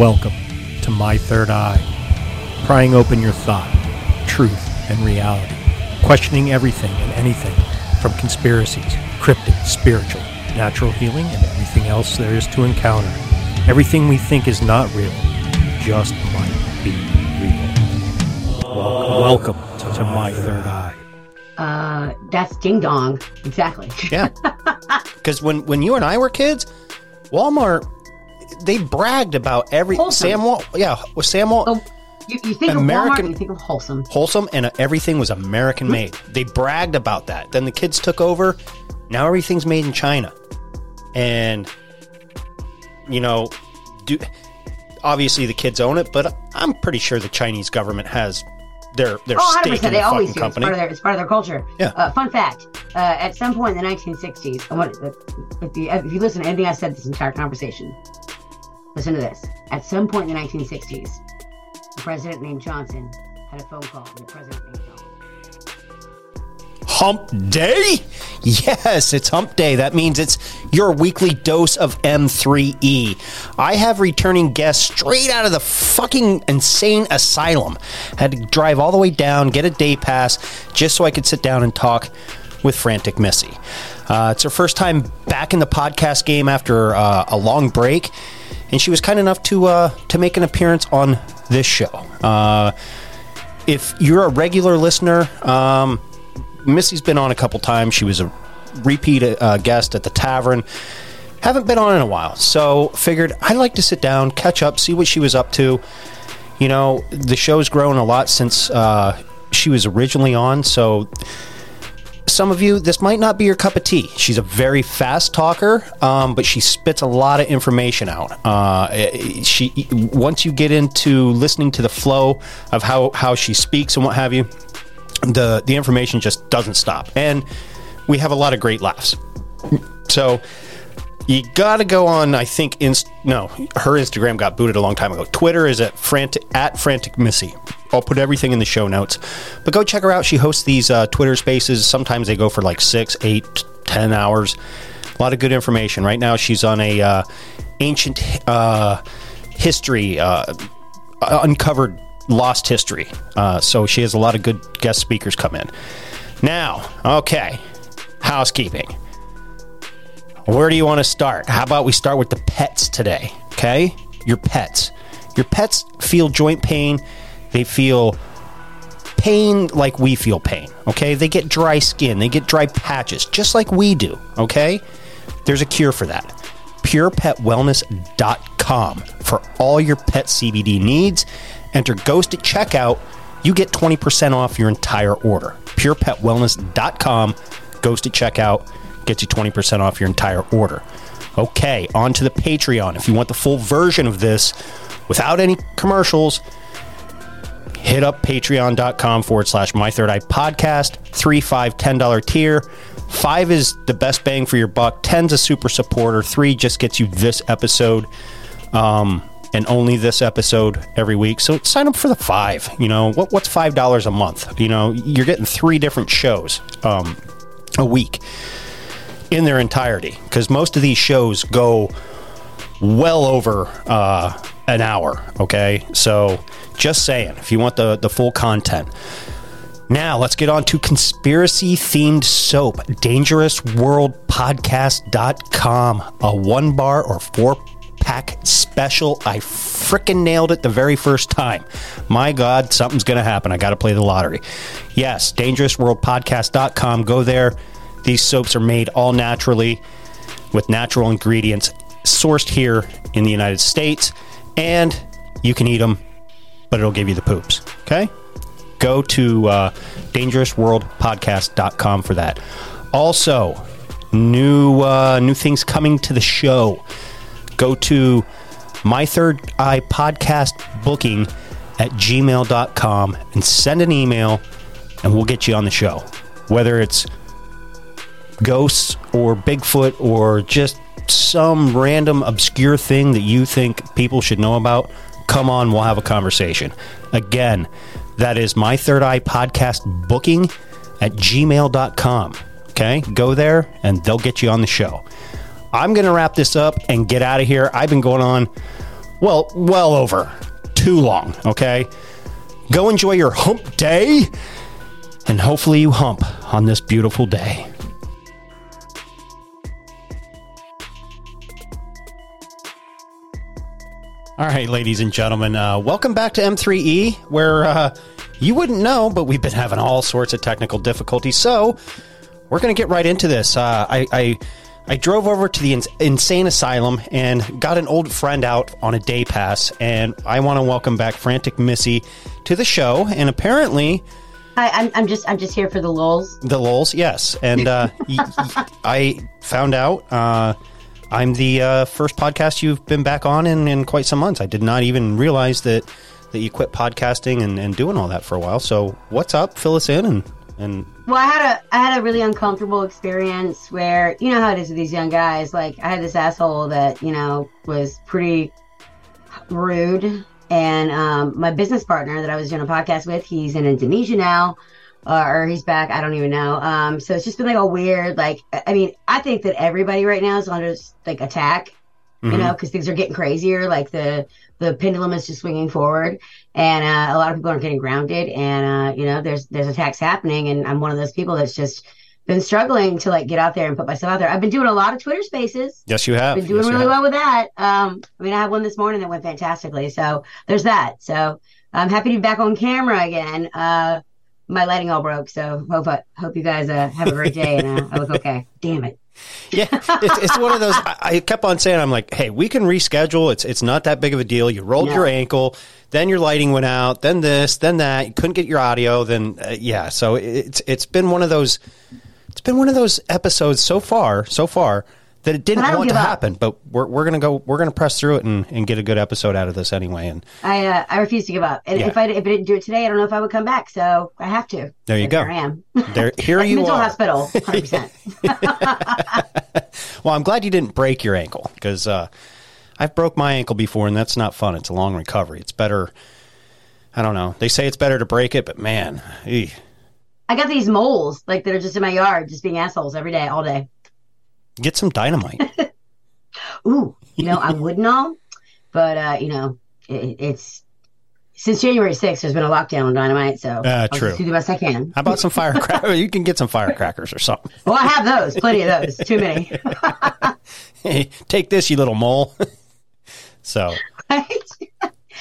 Welcome to My Third Eye, prying open your thought, truth, and reality, questioning everything and anything from conspiracies, cryptic, spiritual, natural healing, and everything else there is to encounter. Everything we think is not real just might be real. Welcome, welcome to My Third Eye. Uh, that's ding dong. Exactly. Yeah. Because when, when you and I were kids, Walmart, they bragged about every Wholesome. Sam yeah, was Sam Oh, you, you think American- of Walmart, you think of wholesome. wholesome, and uh, everything was American Hmm? made. They bragged about that. Then the kids took over. Now everything's made in China, and you know, do obviously the kids own it, but I'm pretty sure the Chinese government has their their Oh, 100%. stake in They the always fucking do. company. It's part, of their, it's part of their culture. Yeah. Uh, fun fact: uh, at some point in the 1960s, I want, uh, if, you, if you listen to anything I said this entire conversation, listen to this. At some point in the 1960s, a president named Johnson had a phone call with a president named Johnson. Hump Day? Yes, it's Hump Day. That means it's your weekly dose of M3E. I have returning guests straight out of the fucking insane asylum. Had to drive all the way down, get a day pass, just so I could sit down and talk with Frantic Missy. Uh, it's her first time back in the podcast game after uh, a long break, and she was kind enough to uh, to make an appearance on this show. Uh, if you're a regular listener, um, Missy's been on a couple times. She was a repeat uh, guest at the tavern. Haven't been on in a while, so figured I'd like to sit down, catch up, see what she was up to. You know, the show's grown a lot since uh, she was originally on, so some of you, this might not be your cup of tea. She's a very fast talker, um, but she spits a lot of information out. Uh, eh, she once you get into listening to the flow of how how she speaks and what have you, the the information just doesn't stop, and we have a lot of great laughs. So you gotta go on. I think inst- no, her Instagram got booted a long time ago. Twitter is at frantic at frantic missy. I'll put everything in the show notes, but go check her out. She hosts these uh, Twitter Spaces. Sometimes they go for like six, eight, ten hours. A lot of good information. Right now, she's on a uh, ancient uh, history, uh, uncovered lost history. Uh, so she has a lot of good guest speakers come in. Now, okay, housekeeping. Where do you want to start? How about we start with the pets today? Okay? Your pets. Your pets feel joint pain. They feel pain like we feel pain. Okay, they get dry skin, they get dry patches, just like we do. Okay, there's a cure for that. PurePetWellness.com for all your pet CBD needs. Enter Ghost at checkout. You get 20% off your entire order. PurePetWellness.com. Ghost at checkout gets you 20% off your entire order. Okay, on to the Patreon. If you want the full version of this without any commercials, hit up patreon.com forward slash my third eye podcast. Three, five, ten dollar tier. Five is the best bang for your buck. Ten's a super supporter. Three just gets you this episode. Um, and only this episode every week. So sign up for the five. You know what? What's five dollars a month? You know you're getting three different shows um, a week in their entirety because most of these shows go well over uh, an hour. Okay, so just saying, if you want the the full content. Now, let's get on to conspiracy themed soap. DangerousWorldPodcast.com. A one bar or four pack special. I fricking nailed it the very first time. My God, something's going to happen. I got to play the lottery. Yes, DangerousWorldPodcast.com. Go there. These soaps are made all naturally with natural ingredients sourced here in the United States. And you can eat them, but it'll give you the poops. Okay? Go to uh, dangerousworldpodcast.com for that. Also, new uh, new things coming to the show. Go to my third eye podcast booking at gmail.com and send an email and we'll get you on the show. Whether it's ghosts or Bigfoot or just some random obscure thing that you think people should know about, come on, we'll have a conversation. Again, that is my third eye podcast booking at gmail.com. Okay, go there and they'll get you on the show. I'm going to wrap this up and get out of here. I've been going on, well, well over too long. Okay, go enjoy your hump day and hopefully you hump on this beautiful day. All right, ladies and gentlemen, uh, welcome back to M3E, where uh, you wouldn't know, but we've been having all sorts of technical difficulties. So we're going to get right into this. Uh, I, I, I drove over to the insane asylum and got an old friend out on a day pass, and I want to welcome back Frantic Missy to the show. And apparently, Hi, I'm, I'm just I'm just here for the lulz. the lulz, yes. And uh, y- y- I found out. Uh, I'm the uh, first podcast you've been back on in, in quite some months. I did not even realize that that you quit podcasting and, and doing all that for a while. So what's up? Fill us in and and Well, I had a I had a really uncomfortable experience where you know how it is with these young guys. Like I had this asshole that you know was pretty rude, and um, my business partner that I was doing a podcast with, he's in Indonesia now. Uh, or he's back. I don't even know. Um, so it's just been like a weird, like, I mean, I think that everybody right now is under like attack, you know, because things are getting crazier. Like the the pendulum is just swinging forward, and uh, a lot of people aren't getting grounded, and uh, you know, there's there's attacks happening, and I'm one of those people that's just been struggling to like get out there and put myself out there. I've been doing a lot of Twitter Spaces. yes, you have Been doing Yes, really well with that. Um, I mean, I had one this morning that went fantastically. So there's that. So I'm happy to be back on camera again. Uh, my lighting all broke, so hope I, hope you guys uh, have a great day and uh, I look okay. Damn it. Yeah, it's, it's one of those. I, I kept on saying, I'm like, hey, we can reschedule. It's it's not that big of a deal. You rolled No. your ankle, then your lighting went out, then this, then that. You couldn't get your audio. Then uh, yeah, so it's it's been one of those. It's been one of those episodes so far, so far that it didn't But I don't want to up. happen. But we're we're gonna go. We're gonna press through it and, and get a good episode out of this anyway. And I uh, I refuse to give up. And Yeah. if I if I didn't do it today, I don't know if I would come back. So I have to. There you go. There I am. there, here you are. Mental are. hospital, 100%. Well, I'm glad you didn't break your ankle because uh, I've broke my ankle before, and that's not fun. It's a long recovery. It's better. I don't know. They say it's better to break it, but man, eeh. I got these moles like that are just in my yard, just being assholes every day, all day. Get some dynamite. Ooh, you know, I wouldn't know, but uh, you know, it, it's since January 6th, there's been a lockdown on dynamite, so Uh, I'll true. do the best I can. How about some firecrackers? you can get some firecrackers or something. Well, I have those, plenty of those, too many. Hey, take this, you little mole. so Right?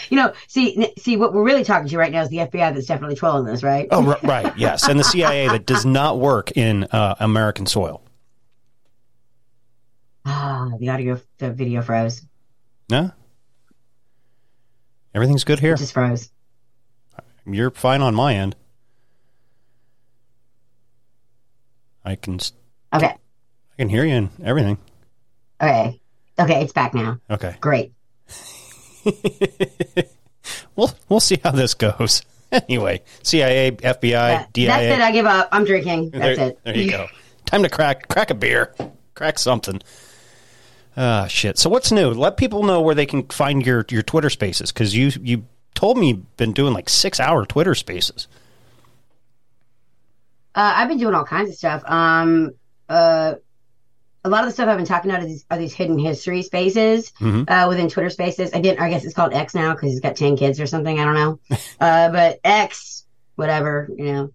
you know, see, see, what we're really talking to right now is the FBI that's definitely trolling this, right? Oh, right. Yes, and the CIA that does not work in uh, American soil. The audio, the video froze. No, everything's good here. It just froze. You're fine on my end. I can Okay, I can hear you and everything. okay, okay. It's back now. Okay. Great. We'll we'll see how this goes. Anyway, CIA, FBI, That- DIA. that's it. I give up. I'm drinking. That's there, it. There you go. Time to crack crack a beer. Crack something. Ah, shit. So what's new? Let people know where they can find your your Twitter Spaces because you you told me you've been doing like six hour Twitter Spaces. Uh, I've been doing all kinds of stuff. Um, uh, a lot of the stuff I've been talking about are these, are these hidden history spaces uh, within Twitter Spaces. I didn't. I guess it's called X now because he's got ten kids or something. I don't know. uh, but X, whatever, you know.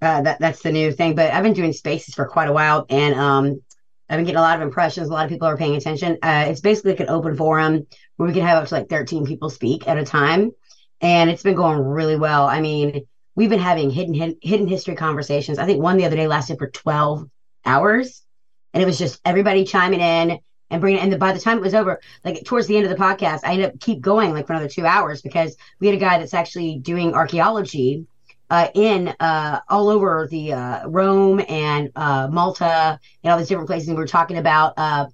Uh, that that's the new thing. But I've been doing spaces for quite a while, and um, I've been getting a lot of impressions. A lot of people are paying attention. Uh, it's basically like an open forum where we can have up to like 13 people speak at a time, and it's been going really well. I mean, we've been having hidden hidden, history conversations. I think one the other day lasted for 12 hours, and it was just everybody chiming in and bringing. And by the time it was over, like towards the end of the podcast, I ended up keep going like for another two hours because we had a guy that's actually doing archaeology uh, in uh, all over the uh, Rome and uh, Malta and all these different places. And we were talking about uh,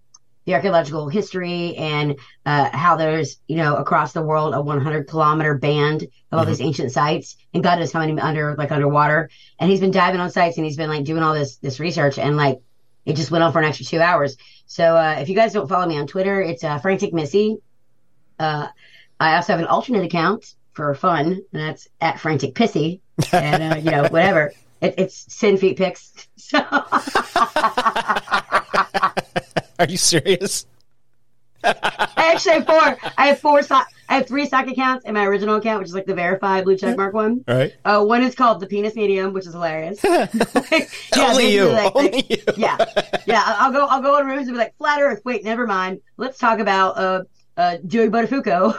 the archaeological history and uh, how there's, you know, across the world a 100 kilometer band of all these ancient sites, and God knows how many under like underwater. And he's been diving on sites and he's been like doing all this this research and like it just went on for an extra two hours. So uh, if you guys don't follow me on Twitter, it's uh, Frantic Missy. Uh, I also have an alternate account for fun, and that's at Frantic Pissy, and uh, you know whatever. It, it's send feet pics. So Are you serious? I actually have four. I have four. Sock, I have three sock accounts in my original account, which is like the verified blue check mark one. Right. Uh, one is called the penis medium, which is hilarious. Yeah, Only you. like- Only like- you. yeah, yeah. I'll go. I'll go in rooms and be like, "Flat Earth." Wait, never mind. Let's talk about uh, uh, Joey Buttafuoco.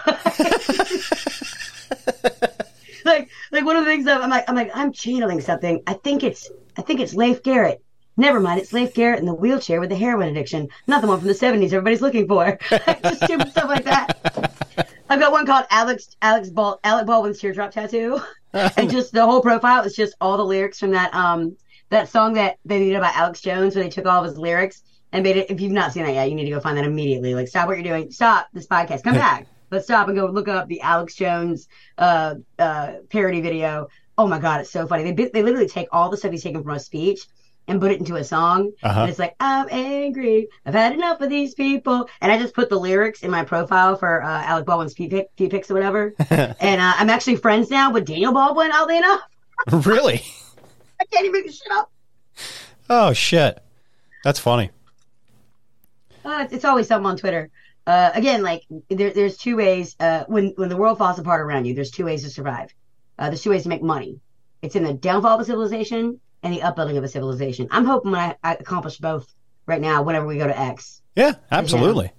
like, like one of the things that I'm like, I'm like, I'm channeling something. I think it's, I think it's Leif Garrett. Never mind, it's Leif Garrett in the wheelchair with the heroin addiction, not the one from the '70s everybody's looking for. Just stupid stuff like that. I've got one called Alex Alex Bal- Alec Baldwin's teardrop tattoo, and just the whole profile is just all the lyrics from that um that song that they did about Alex Jones, where they took all of his lyrics and made it. If you've not seen that yet, you need to go find that immediately. Like, stop what you're doing, stop this podcast, come back, but stop and go look up the Alex Jones uh uh parody video. Oh my god, it's so funny. They they literally take all the stuff he's taken from a speech. And put it into a song, Uh-huh. and it's like I'm angry. I've had enough of these people, and I just put the lyrics in my profile for uh, Alec Baldwin's feet pic, feet pics or whatever. and uh, I'm actually friends now with Daniel Baldwin. Oddly enough, really? I can't even make this shit up. Oh shit. That's funny. Uh, it's, it's always something on Twitter. Uh, again, like there, there's two ways. Uh, when when the world falls apart around you, there's two ways to survive. Uh, there's two ways to make money. It's in the downfall of a civilization and the upbuilding of a civilization. I'm hoping I, I accomplish both right now. Whenever we go to X, Yeah, absolutely. You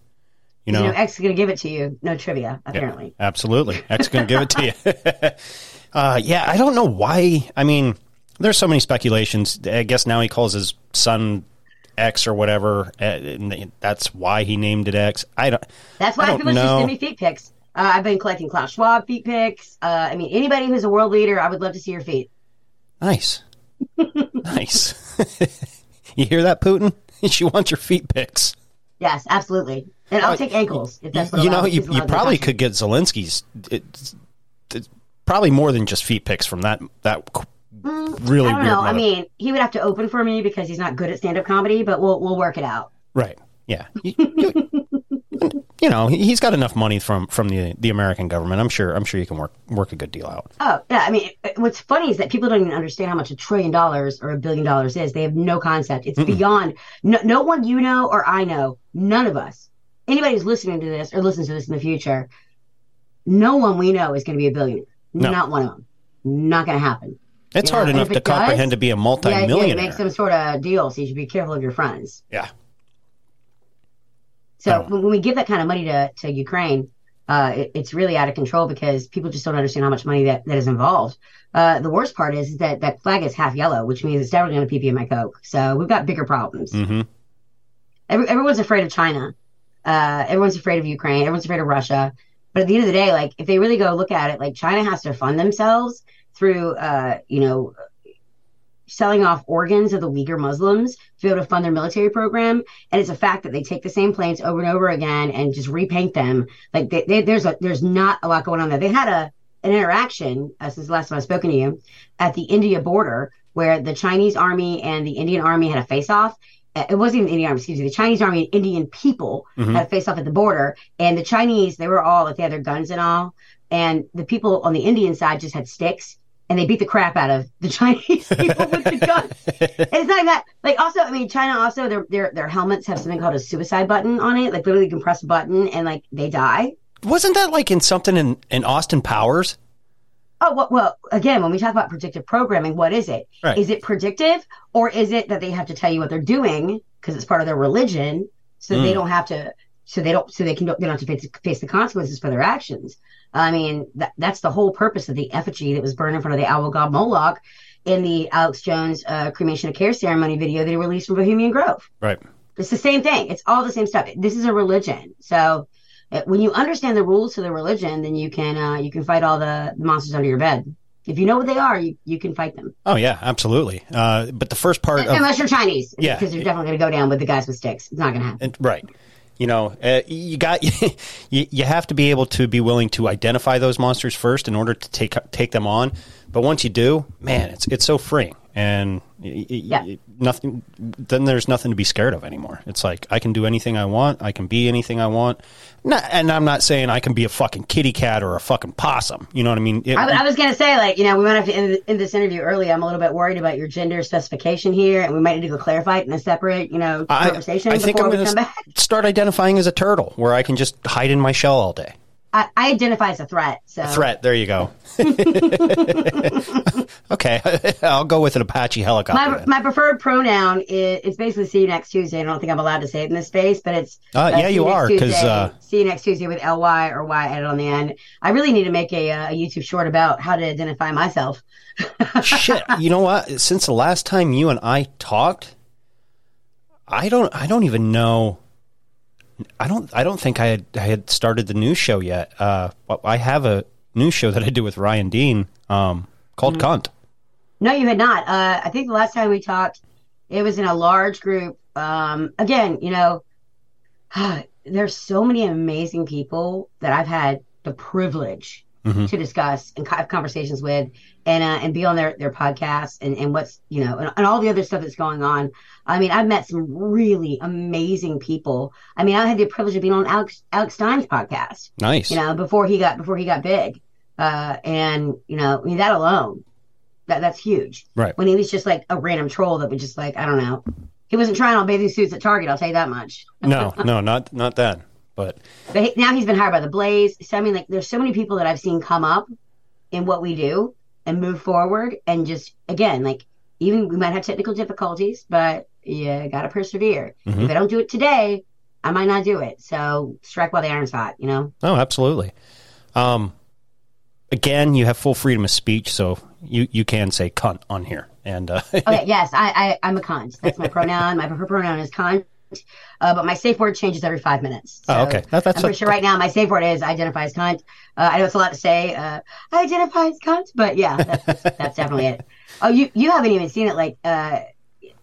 you know, know, X is gonna give it to you. No trivia, apparently. absolutely. X is going to give it to you. uh, yeah, I don't know why. I mean, there's so many speculations. I guess now he calls his son X or whatever, uh, and that's why he named it X. I don't. That's why don't people just know. send me feet pics. Uh, I've been collecting Klaus Schwab feet pics. Uh, I mean, anybody who's a world leader, I would love to see your feet. Nice, nice. you hear that, Putin? She wants your feet pics. Yes, absolutely. And I'll take ankles if that's what Uh, you know, you, you allowed in the probably could get Zelensky's. It's, it's probably more than just feet pics from that that really Mm, I don't know. I mean, he would have to open for me because he's not good at stand up comedy, but we'll we'll work it out. right? Yeah. You, you- you know, he- he's got enough money from from the the American government. I'm sure. I'm sure you can work work a good deal out. Oh, yeah. I mean, what's funny is that people don't even understand how much a trillion dollars or a billion dollars is. They have no concept. It's beyond. No, no one you know or I know, none of us, anybody who's listening to this or listens to this in the future, no one we know is going to be a billionaire. No. Not one of them. Not going to happen. It's Yeah, hard enough if to does, comprehend to be a Yeah, yeah, multi-millionaire. make some sort of deal. So you should be careful of your friends. Yeah. So Oh. when we give that kind of money to, to Ukraine, uh, it, it's really out of control because people just don't understand how much money that, that is involved. Uh, the worst part is that that flag is half yellow, which means it's definitely going to PP in my Coke. So we've got bigger problems. Mm-hmm. Every, everyone's afraid of China. Uh, everyone's afraid of Ukraine. Everyone's afraid of Russia. But at the end of the day, like if they really go look at it, like China has to fund themselves through, uh, you know, selling off organs of the Uyghur Muslims to be able to fund their military program. And it's a fact that they take the same planes over and over again and just repaint them. Like they, they, there's a, there's not a lot going on there. They had a, an interaction uh, since the last time I've spoken to you at the India border where the Chinese army and the Indian army had a face off. Uh, It wasn't even the Indian army, excuse me. The Chinese army and Indian people had a face off at the border. And the Chinese, they were all, like, they had their guns and all. And the people on the Indian side just had sticks and they beat the crap out of the Chinese people with the guns. And it's not that. Like, also, I mean, China also, their, their, their helmets have something called a suicide button on it. Like, literally, you can press a button and, like, they die. Wasn't that like in something in, in Austin Powers? Oh, well, well, again, when we talk about predictive programming, what is it? Is Right. it predictive or is it that they have to tell you what they're doing because it's part of their religion so Mm. they don't have to, so they don't, so they can, they don't have to face, face the consequences for their actions. I mean, that, that's the whole purpose of the effigy that was burned in front of the owl god Moloch in the Alex Jones uh, cremation of care ceremony video that he released from Bohemian Grove. Right. It's the same thing. It's all the same stuff. This is a religion. So uh, when you understand the rules to the religion, then you can uh, you can fight all the monsters under your bed. If you know what they are, you, you can fight them. Oh yeah, absolutely. Uh, but the first part of Unless you're Chinese. Yeah. Because you're definitely going to go down with the guys with sticks. It's not going to happen. And- right. You know, uh, you got you, you have to be able to be willing to identify those monsters first in order to take take them on. But once you do, man, it's it's so freeing, and y- Yeah. y- nothing. Then there's nothing to be scared of anymore. It's like I can do anything I want. I can be anything I want. Not, and I'm not saying I can be a fucking kitty cat or a fucking possum. You know what I mean? It- I, I was going to say, like, you know, we might have to end, this interview early. I'm a little bit worried about your gender specification here, and we might need to go clarify it in a separate, you know, conversation I think before I'm we going come to back. start identifying as a turtle, where I can just hide in my shell all day. I, I identify as a threat. So Threat. There you go. okay, I'll go with an Apache helicopter. My, my preferred pronoun is it's basically see you next Tuesday. I don't think I'm allowed to say it in this space, but it's Uh, yeah, you are are, 'cause, Tuesday, uh, see you next Tuesday with ly or y added on the end. I really need to make a, uh, a YouTube short about how to identify myself. Shit, you know what? Since the last time you and I talked, I don't. I don't even know. I don't. I don't think I had. I had started the new show yet. Uh, I have a new show that I do with Ryan Dean, um, called Mm-hmm. Cunt. No, you had not. Uh, I think the last time we talked, it was in a large group. Um, again, you know, there's so many amazing people that I've had the privilege Mhm. to discuss and have conversations with and uh, and be on their their podcasts and, and what's you know and, and all the other stuff that's going on. I mean, I've met some really amazing people. I mean, I had the privilege of being on Alex Alex Stein's podcast Nice. you know, before he got before he got big. Uh, and you know, I mean that alone, that that's huge. Right. When he was just like a random troll that was just like I don't know, he wasn't trying on bathing suits at Target. I'll tell you that much. no, no, not not that. But But now he's been hired by the Blaze. So I mean, like, there's so many people that I've seen come up in what we do and move forward, and just again, like, even we might have technical difficulties, but you gotta persevere. Mhm. If I don't do it today, I might not do it. So strike while the iron's hot. You know. Oh, absolutely. Um, again, you have full freedom of speech, so you you can say cunt on here, and uh, Okay, yes, I, I I'm a cunt. That's my pronoun. My preferred pronoun is cunt. Uh, but my safe word changes every five minutes. Oh, okay. That- that's I'm pretty a- sure right now my safe word is identify as cunt. Uh, I know it's a lot to say. Uh, I identify as cunt, but yeah, that's, that's definitely it. Oh, you you haven't even seen it. Like uh,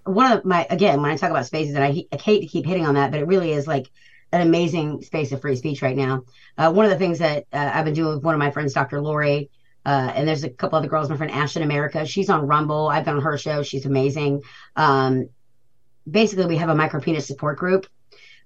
one of my again when I talk about spaces, and I, I hate to keep hitting on that, but it really is like an amazing space of free speech right now. Uh, one of the things that uh, I've been doing with one of my friends, Dr. Lori, uh, and there's a couple other girls, my friend Ashton America. She's on Rumble. I've been on her show. She's amazing. Um, basically, we have a micro penis support group,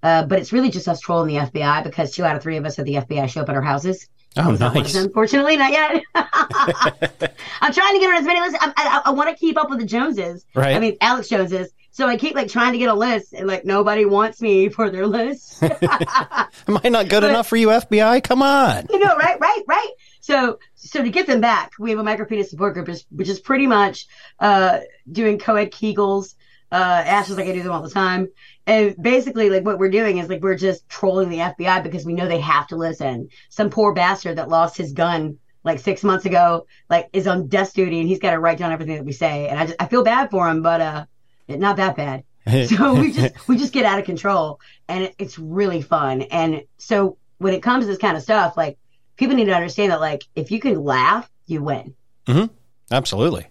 uh, but it's really just us trolling the FBI because two out of three of us at the FBI show up at our houses. oh, I'm not one of nice. Unfortunately, not yet. I'm trying to get on as many lists. I, I, I want to keep up with the Joneses. Right. I mean, Alex Joneses. So I keep like trying to get a list, and like nobody wants me for their list. Am I not good enough for you, FBI? Come on. you know, right, right, right. So, so to get them back, we have a micropenis support group, which- which is pretty much uh, doing co-ed Kegels, Uh, Ash is like, I do them all the time. And basically, like, what we're doing is like, we're just trolling the FBI because we know they have to listen. Some poor bastard that lost his gun like six months ago, like, is on desk duty and he's got to write down everything that we say. And I just, I feel bad for him, but, uh, not that bad. so we just, we just get out of control and it, it's really fun. And so when it comes to this kind of stuff, like, people need to understand that, like, if you can laugh, you win. Mm-hmm. Absolutely.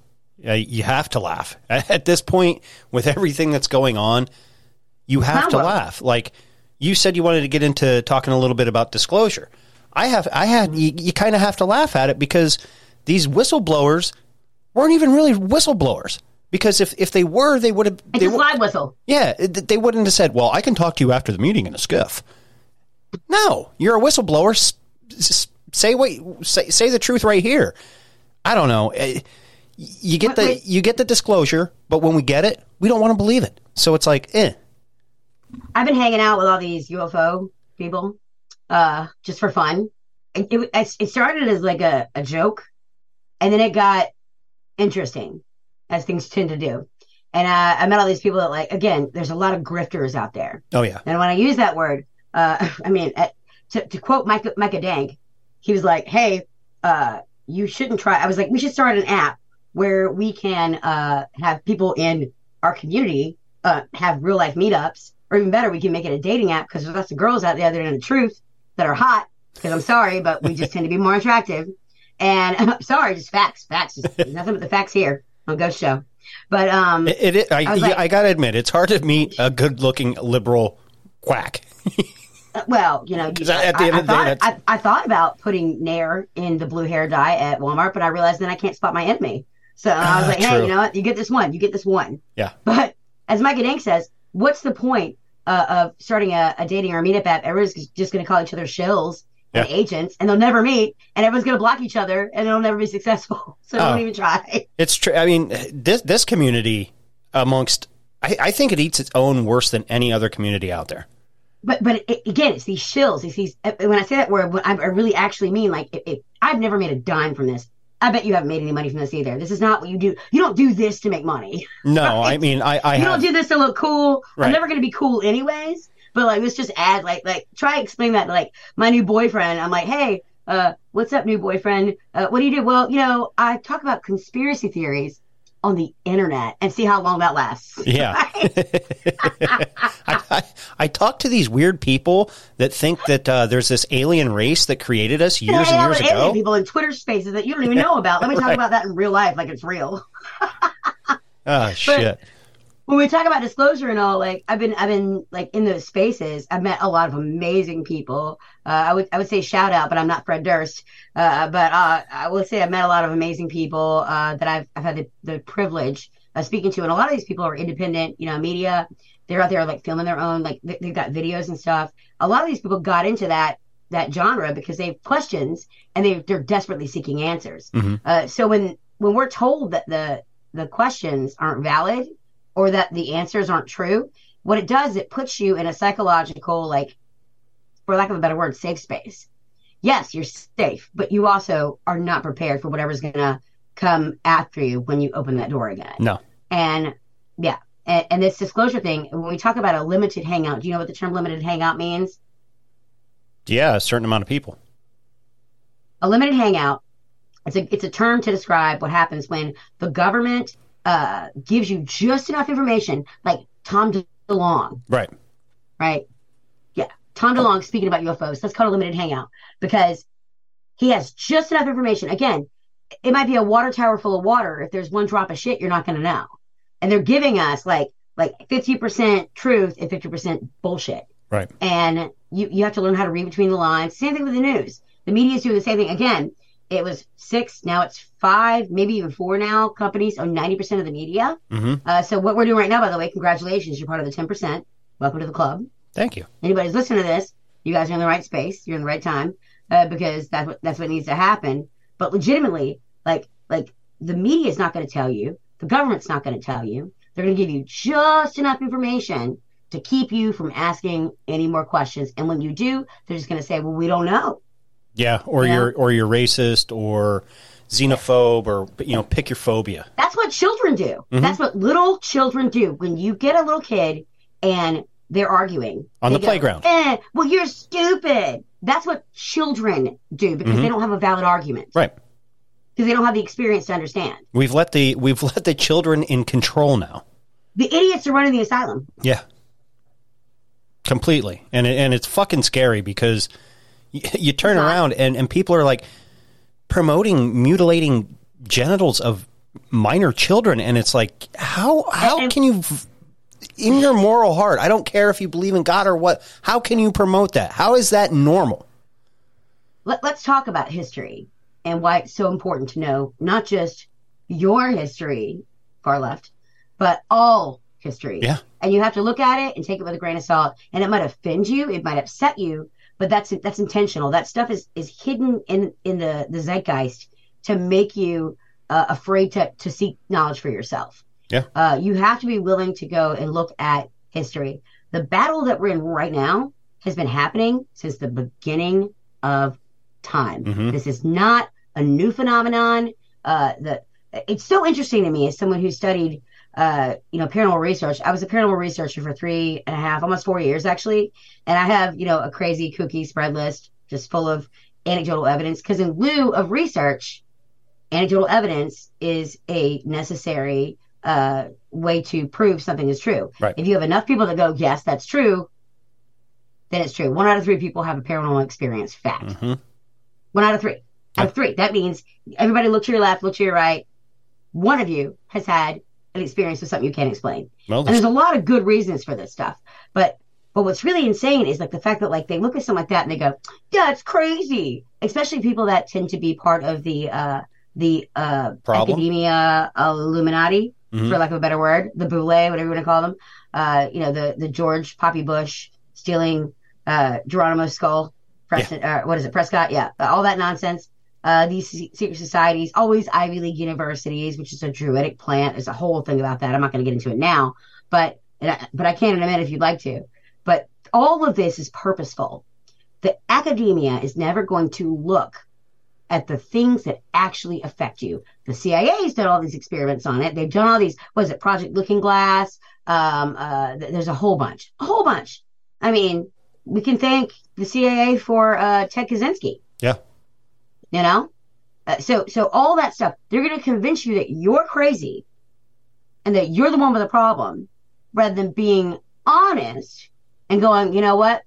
Uh, you have to laugh. At this point, with everything that's going on, you have to laugh. Like you said, you wanted to get into talking a little bit about disclosure. I have, I had, you, you kind of have to laugh at it because these whistleblowers weren't even really whistleblowers. Because if, if they were, they would have. It's They a slide whistle. yeah, they wouldn't have said, "Well, I can talk to you after the meeting in a SCIF." No, you're a whistleblower. S- s- say what say, say the truth right here. I don't know. You get the you get the disclosure, but when we get it, we don't want to believe it. So it's like, eh. I've been hanging out with all these UFO people, uh, just for fun. It, it, it started as like a, a joke, and then it got interesting, as things tend to do. And uh, I met all these people that, like, again, there's a lot of grifters out there. Oh yeah, And when I use that word, uh, I mean, uh, to, to quote Micah, Micah Dank, he was like, hey, uh, you shouldn't try. I was like, we should start an app where we can uh, have people in our community uh, have real life meetups, or even better, we can make it a dating app because there's lots of girls out there that are in the truth that are hot. Because I'm sorry, but we just tend to be more attractive. And I'm sorry, just facts, facts, just nothing but the facts here on Ghost Show. But um, it, it, I, I like- I gotta admit, it's hard to meet a good-looking liberal quack. Well, you know, at the end I, of the day, thought, that's- I, I thought about putting Nair in the blue hair dye at Walmart, but I realized then I can't spot my enemy. So I was Ah, like, hey, you know what? You get this one. You get this one. Yeah. But as Micah Dank says, what's the point uh, of starting a, a dating or a meetup app? Everyone's just going to call each other shills and Yeah. agents, and they'll never meet, and everyone's going to block each other, and it'll never be successful. So Oh. don't even try. It's true. I mean, this this community amongst, I, I think it eats its own worse than any other community out there. but but it, again, it's these shills. It's these. uh, When I say that word, what I I really actually mean like it, it, I've never made a dime from this. I bet you haven't made any money from this either. This is not what you do. You don't do this to make money. No, I mean, I, I you have, don't do this to look cool. Right. I'm never going to be cool anyways. But like, let's just add like like try explain that like my new boyfriend. I'm like, hey, uh, what's up, new boyfriend? Uh, what do you do? Well, you know, I talk about conspiracy theories on the internet and see how long that lasts. Yeah. I, I, I talk to these weird people that think that uh, there's this alien race that created us years and years with alien ago. people in Twitter spaces that you don't even know about. Let me talk Right. about that in real life, like it's real. Oh shit! When we talk about disclosure and all, like I've been, I've been like in those spaces. I've met a lot of amazing people. Uh, I would, I would say shout out, but I'm not Fred Durst. Uh, but uh, I will say I've met a lot of amazing people uh, that I've, I've had the, the privilege of speaking to, and a lot of these people are independent, you know, media. They're out there like filming their own, like they, they've got videos and stuff. A lot of these people got into that that genre because they have questions and they they're desperately seeking answers. Mhm. Uh, so when when we're told that the the questions aren't valid or that the answers aren't true, what it does, it puts you in a psychological, like, for lack of a better word, safe space. Yes, you're safe, but you also are not prepared for whatever's going to come after you when you open that door again. No. And yeah, and, and this disclosure thing, when we talk about a limited hangout, do you know what the term limited hangout means? Yeah, a certain amount of people. a limited hangout it's a it's a term to describe what happens when the government uh, gives you just enough information like Tom DeLonge Right. right yeah Tom DeLonge speaking about ufos that's called a limited hangout because he has just enough information again it might be a water tower full of water if there's one drop of shit you're not going to know and they're giving us like like 50% truth and 50% bullshit Right. and you, you have to learn how to read between the lines. Same thing with the news. The media is doing the same thing. Again, it was six, now it's five, maybe even four now. Companies own 90% of the media. hmm Uh, so what we're doing right now, by the way, congratulations, you're part of the 10%. Welcome to the club. Thank you. Anybody's listening to this, you guys are in the right space. You're in the right time uh, because that's what that's what needs to happen. But legitimately, like like the media is not going to tell you. The government's not going to tell you. They're going to give you just enough information to keep you from asking any more questions. And when you do, they're just going to say, "Well, we don't know." Yeah, or Yeah. you're or you're racist or xenophobe or you know pick your phobia. That's what children do. Mm-hmm. That's what little children do. When you get a little kid and they're arguing On they the playground. Eh, well, you're stupid. That's what children do because Mm-hmm. they don't have a valid argument Right. because they don't have the experience to understand. We've let the we've let the children in control now. The idiots are running the asylum. Yeah. Completely. And it, and it's fucking scary because y- you turn around and, and people are like promoting mutilating genitals of minor children and it's like how how And- can you in your moral heart I don't care if you believe in God or what how can you promote that how is that normal Let, let's talk about history and why it's so important to know not just your history, far left, but all history. Yeah. And you have to look at it and take it with a grain of salt. And it might offend you, it might upset you, but that's that's intentional. That stuff is is hidden in in the the zeitgeist to make you uh, afraid to to seek knowledge for yourself. Yeah. Uh, you have to be willing to go and look at history. The battle that we're in right now has been happening since the beginning of time. Mhm. This is not a new phenomenon. Uh, the it's so interesting to me as someone who studied, uh, you know, paranormal research. I was a paranormal researcher for three and a half, almost four years actually, and I have you know a crazy kooky spread list just full of anecdotal evidence. Because in lieu of research, anecdotal evidence is a necessary uh, way to prove something is true. Right. If you have enough people that go, yes, that's true, then it's true. One out of three people have a paranormal experience. Fact. Mhm. One out of three. Out of three. That means everybody look to your left, look to your right. One of you has had experience with something you can't explain. well And there's a lot of good reasons for this stuff. But but what's really insane is like the fact that like they look at something like that and they go, That's crazy. Especially people that tend to be part of the uh the uh Problem? academia Illuminati, Mhm. for lack of a better word, the boule, whatever you want to call them. Uh, you know, the the George Poppy Bush stealing uh Geronimo's skull, Preston uh, what is it, Prescott? Yeah. All that nonsense. Uh, these secret societies, always Ivy League universities, which is a druidic plant. There's a whole thing about that. I'm not going to get into it now, but but I can in a minute if you'd like to. But all of this is purposeful. The academia is never going to look at the things that actually affect you. The CIA's done all these experiments on it. They've done all these. What is it? Project Looking Glass. Um, uh, th- there's a whole bunch, a whole bunch. I mean, we can thank the CIA for uh, Ted Kaczynski yeah you know? Uh, so so all that stuff they're going to convince you that you're crazy and that you're the one with the problem rather than being honest and going you know what?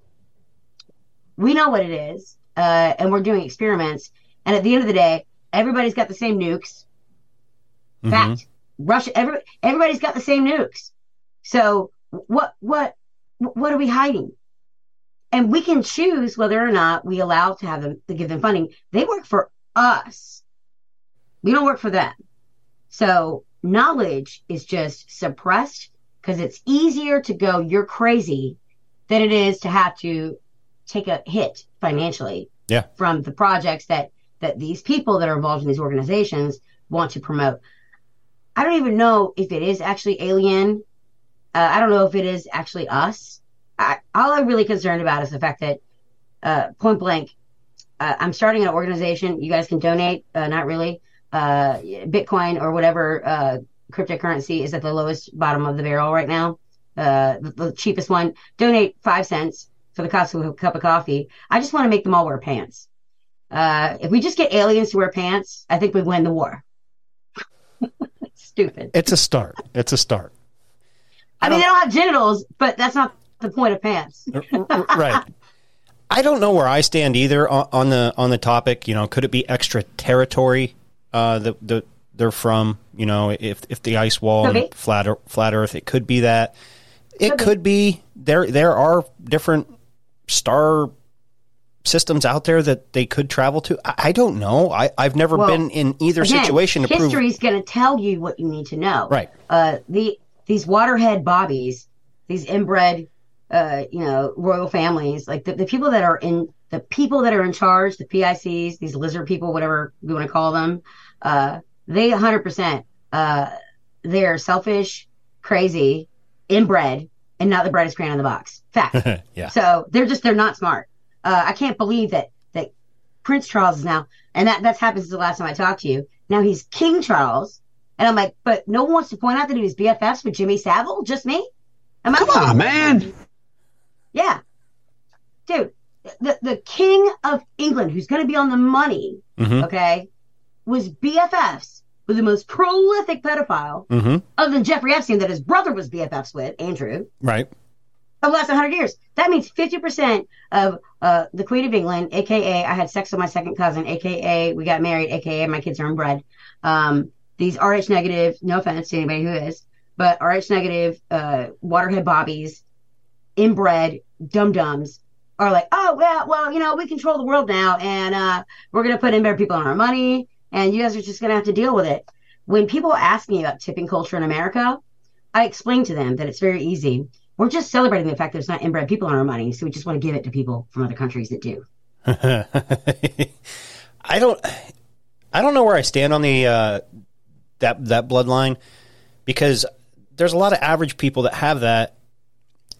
We know what it is uh, and we're doing experiments. And at the end of the day everybody's got the same nukes. Mhm. fact. Russia every, everybody's got the same nukes. So what what what are we hiding and we can choose whether or not we allow to have them to give them funding. They work for us. We don't work for them. So knowledge is just suppressed because it's easier to go you're crazy than it is to have to take a hit financially Yeah. from the projects that that these people that are involved in these organizations want to promote. I don't even know if it is actually alien. Uh, i don't know if it is actually us I, all i'm really concerned about is the fact that uh, point blank uh, i'm starting an organization. You guys can donate uh, not really. Uh, bitcoin or whatever uh, cryptocurrency is at the lowest bottom of the barrel right now. Uh, the, the cheapest one. Donate five cents for the cost of a cup of coffee. I just want to make them all wear pants. Uh, if we just get aliens to wear pants i think we win the war. Stupid. It's a start. It's a start. I mean, they don't have genitals, but that's not the point of pants. Right. I don't know where I stand either on, the on the topic. You know, could it be extra territory uh, that that they're from? You know, if if the ice wall Could and flat flat Earth, it could be that. It Could be. could be there. There are different star systems out there that they could travel to. I, I don't know. I I've never Well, been in either Again, situation to prove. history's going to tell you what you need to know. Right. Uh, the these waterhead bobbies, these inbred, uh, you know, royal families, like the, the people that are in the people that are in charge, the PICs, these lizard people, whatever you want to call them, uh, they 100%, uh, they're selfish, crazy, inbred, and not the brightest crayon in the box. Fact. Yeah. So they're just they're not smart. Uh, I can't believe that that Prince Charles is now, and that that's happened since the last time I talked to you. Now he's King Charles. And I'm like, but no one wants to point out that he was BFFs with Jimmy Savile? Just me? Am I Come on, man. Yeah. Dude, the, the king of England, who's going to be on the money, Mhm. okay, was BFFs with the most prolific pedophile, Mm-hmm. other than Jeffrey Epstein, that his brother was BFFs with, Andrew, Right. of the last 100 years. That means 50% of uh, the Queen of England, aka I had sex with my second cousin, aka we got married, aka my kids are inbred. Um, these RH negative, no offense to anybody who is, but RH negative, uh, waterhead bobbies, inbred, dum dums are like, oh, well, well, you know, we control the world now and uh, we're to put inbred people on our money and you guys are just to have to deal with it. When people ask me about tipping culture in America, I explain to them that it's very easy. We're just celebrating the fact that there's not inbred people on our money, so we just want to give it to people from other countries that do. I don't I don't know where I stand on the uh, that that bloodline because there's a lot of average people that have that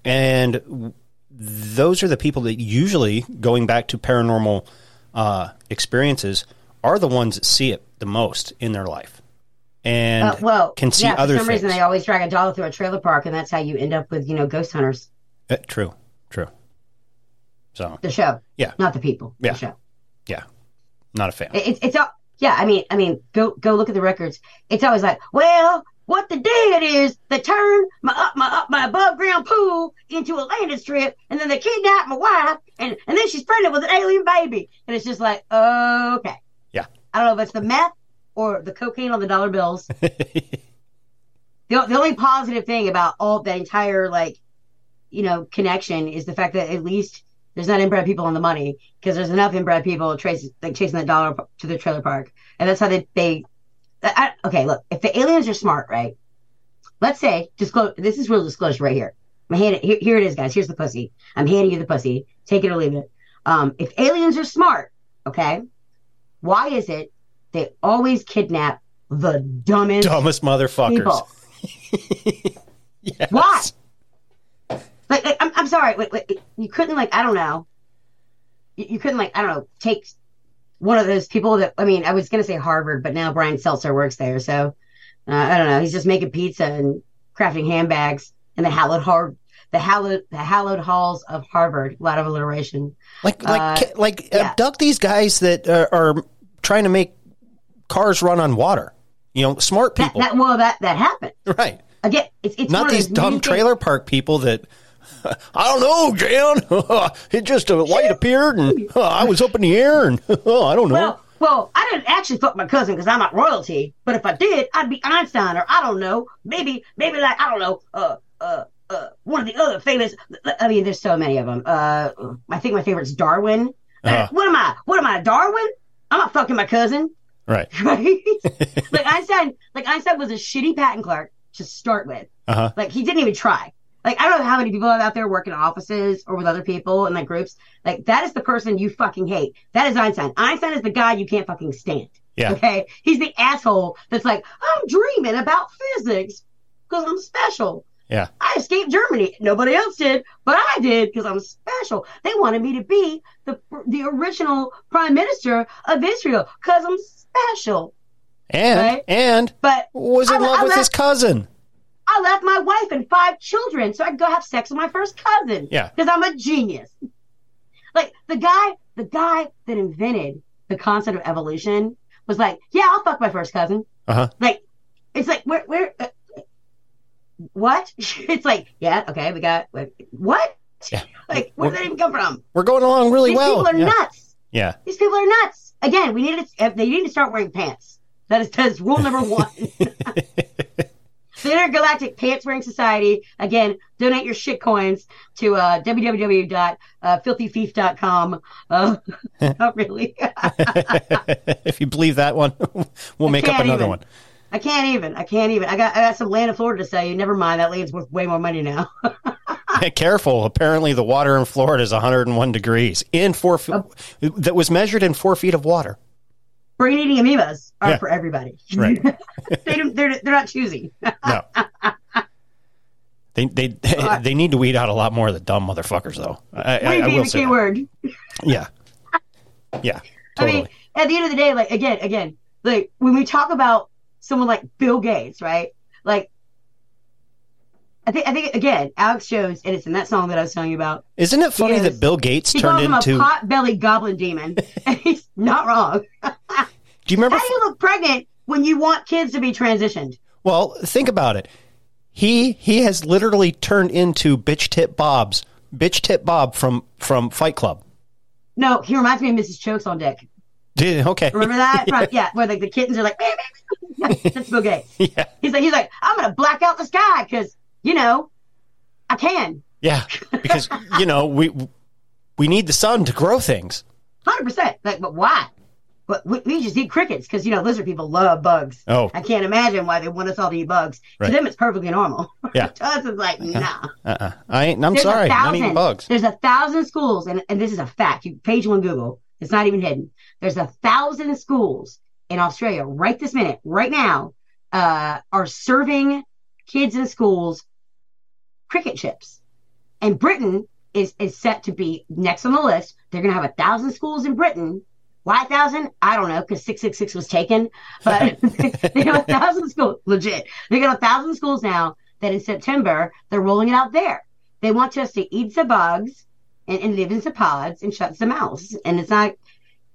and those are the people that usually going back to paranormal uh, experiences are the ones that see it the most in their life and Uh, well, can see yeah, for other some things. reason they always drag a dollar through a trailer park, and that's how you end up with you know ghost hunters. Uh, true, true. So The show, Yeah. not the people. Yeah. The show. yeah, not a fan. It, it's it's all yeah. I mean, I mean, go go look at the records. It's always like, well, what the did is they turned my up my up my above ground pool into a landing strip, and then they kidnapped my wife, and and then she's pregnant with an alien baby, and it's just like, okay, Yeah. I don't know if it's the meth or the cocaine on the dollar bills. the the only positive thing about all that entire like, you know, connection is the fact that at least. There's not inbred people on the money because there's enough inbred people trace, like chasing that dollar to the trailer park, and that's how they. they I, okay, look, if the aliens are smart, right? Let's say disclose. This is real disclosure right here. I'm handing, here, here it is, guys. Here's the pussy. I'm handing you the pussy. Take it or leave it. Um, if aliens are smart, okay, why is it they always kidnap the dumbest Dumbest motherfuckers. people? Yes. Why? Like, like, I'm, I'm sorry. Wait, wait, you couldn't like I don't know. You, you couldn't like I don't know take one of those people that I mean I was gonna say Harvard, but now Brian Seltzer works there, so uh, I don't know. He's just making pizza and crafting handbags in the hallowed har- the hallowed the hallowed halls of Harvard. A lot of alliteration. Like like Uh, like yeah. abduct these guys that are, are trying to make cars run on water. You know, smart people, that well that that happened right? again. It's it's Not these dumb many things- trailer park people that. I don't know, Jan. it just a light appeared and uh, I was up in the air and I don't know. Well, well, I didn't actually fuck my cousin because I'm not royalty. But if I did, I'd be Einstein or I don't know, maybe, maybe like I don't know, uh, uh, uh, one of the other famous. I mean, there's so many of them. Uh, I think my favorite's Darwin. Uh-huh. What am I? What am I, Darwin? I'm not fucking my cousin, right. right? like Einstein, like Einstein was a shitty patent clerk to start with. Uh huh. Like he didn't even try. Like I don't know how many people out there work in offices or with other people in like groups. Like that is the person you fucking hate. That is Einstein. Einstein is the guy you can't fucking stand. Yeah. Okay. He's the asshole that's like, I'm dreaming about physics because I'm special. Yeah. I escaped Germany. Nobody else did, but I did because I'm special. They wanted me to be the the original prime minister of Israel because I'm special. And Right. and But was in I- love I with his cousin. I left my wife and five children so I could go have sex with my first cousin. Yeah. Because I'm a genius. Like the guy, the guy that invented the concept of evolution was like, yeah, I'll fuck my first cousin. Uh huh. Like, it's like, where, where, uh, what? it's like, yeah, okay, we got, what? Yeah. Like, where did that even come from? We're going along really These well. These people are yeah. nuts. yeah. These people are nuts. Again, we need to, they need to start wearing pants. That is, that is rule number one. Intergalactic Pants Wearing Society. Again, donate your shit coins to uh, www.filthythief.com. Uh, not really. if you believe that one, we'll make up another even. one. I can't even. I can't even. I got I got some land in Florida to sell you. Never mind. That land's worth way more money now. Hey, Careful. Apparently, the water in Florida is 101 degrees in four feet. Oh. That was measured in four feet of water. Brain eating amoebas are Yeah. for everybody. Right. they don't, they're they're not choosy. No. They they they need to weed out a lot more of the dumb motherfuckers, though. I, I, I will say that. word. Yeah. Yeah. I mean, at the end of the day, like again, again, like when we talk about someone like Bill Gates, right? Like, I think I think again, Alex Jones, and it's in that song that I was telling you about. Isn't it funny that Bill Gates He turned calls him into? a pot-bellied goblin demon, and he's not wrong. do you remember? How do you look pregnant when you want kids to be transitioned? Well, think about it. He he has literally turned into bitch tit Bob's bitch tit Bob from from Fight Club. No, he reminds me of Mrs. Chokes on Dick. Did- Okay. Remember that? From- yeah, where like the kittens are like, that's Bill Gates. Yeah. He's like, he's like, I'm gonna black out the sky because you know, I can. Yeah. Because you know we we need the sun to grow things. Hundred percent. Like, but why? But we, we just eat crickets because you know lizard people love bugs. Oh. I can't imagine why they want us all to eat bugs. Right. To them, it's perfectly normal. Yeah. to us, it's like, nah. Uh-uh. I ain't. I'm There's sorry. a Not thousand. eating bugs. There's a thousand schools, and, and this is a fact. You page one Google. It's not even hidden. There's a thousand schools in Australia right this minute, right now, uh, are serving kids in schools cricket chips. And Britain is is set to be next on the list. They're going to have a thousand schools in Britain. Why a thousand? I don't know, because six six six was taken. But they have a thousand schools, legit. They got a thousand schools now that in September they're rolling it out there. They want us to eat the bugs and, and live in the pods and shut the mouths. And it's not.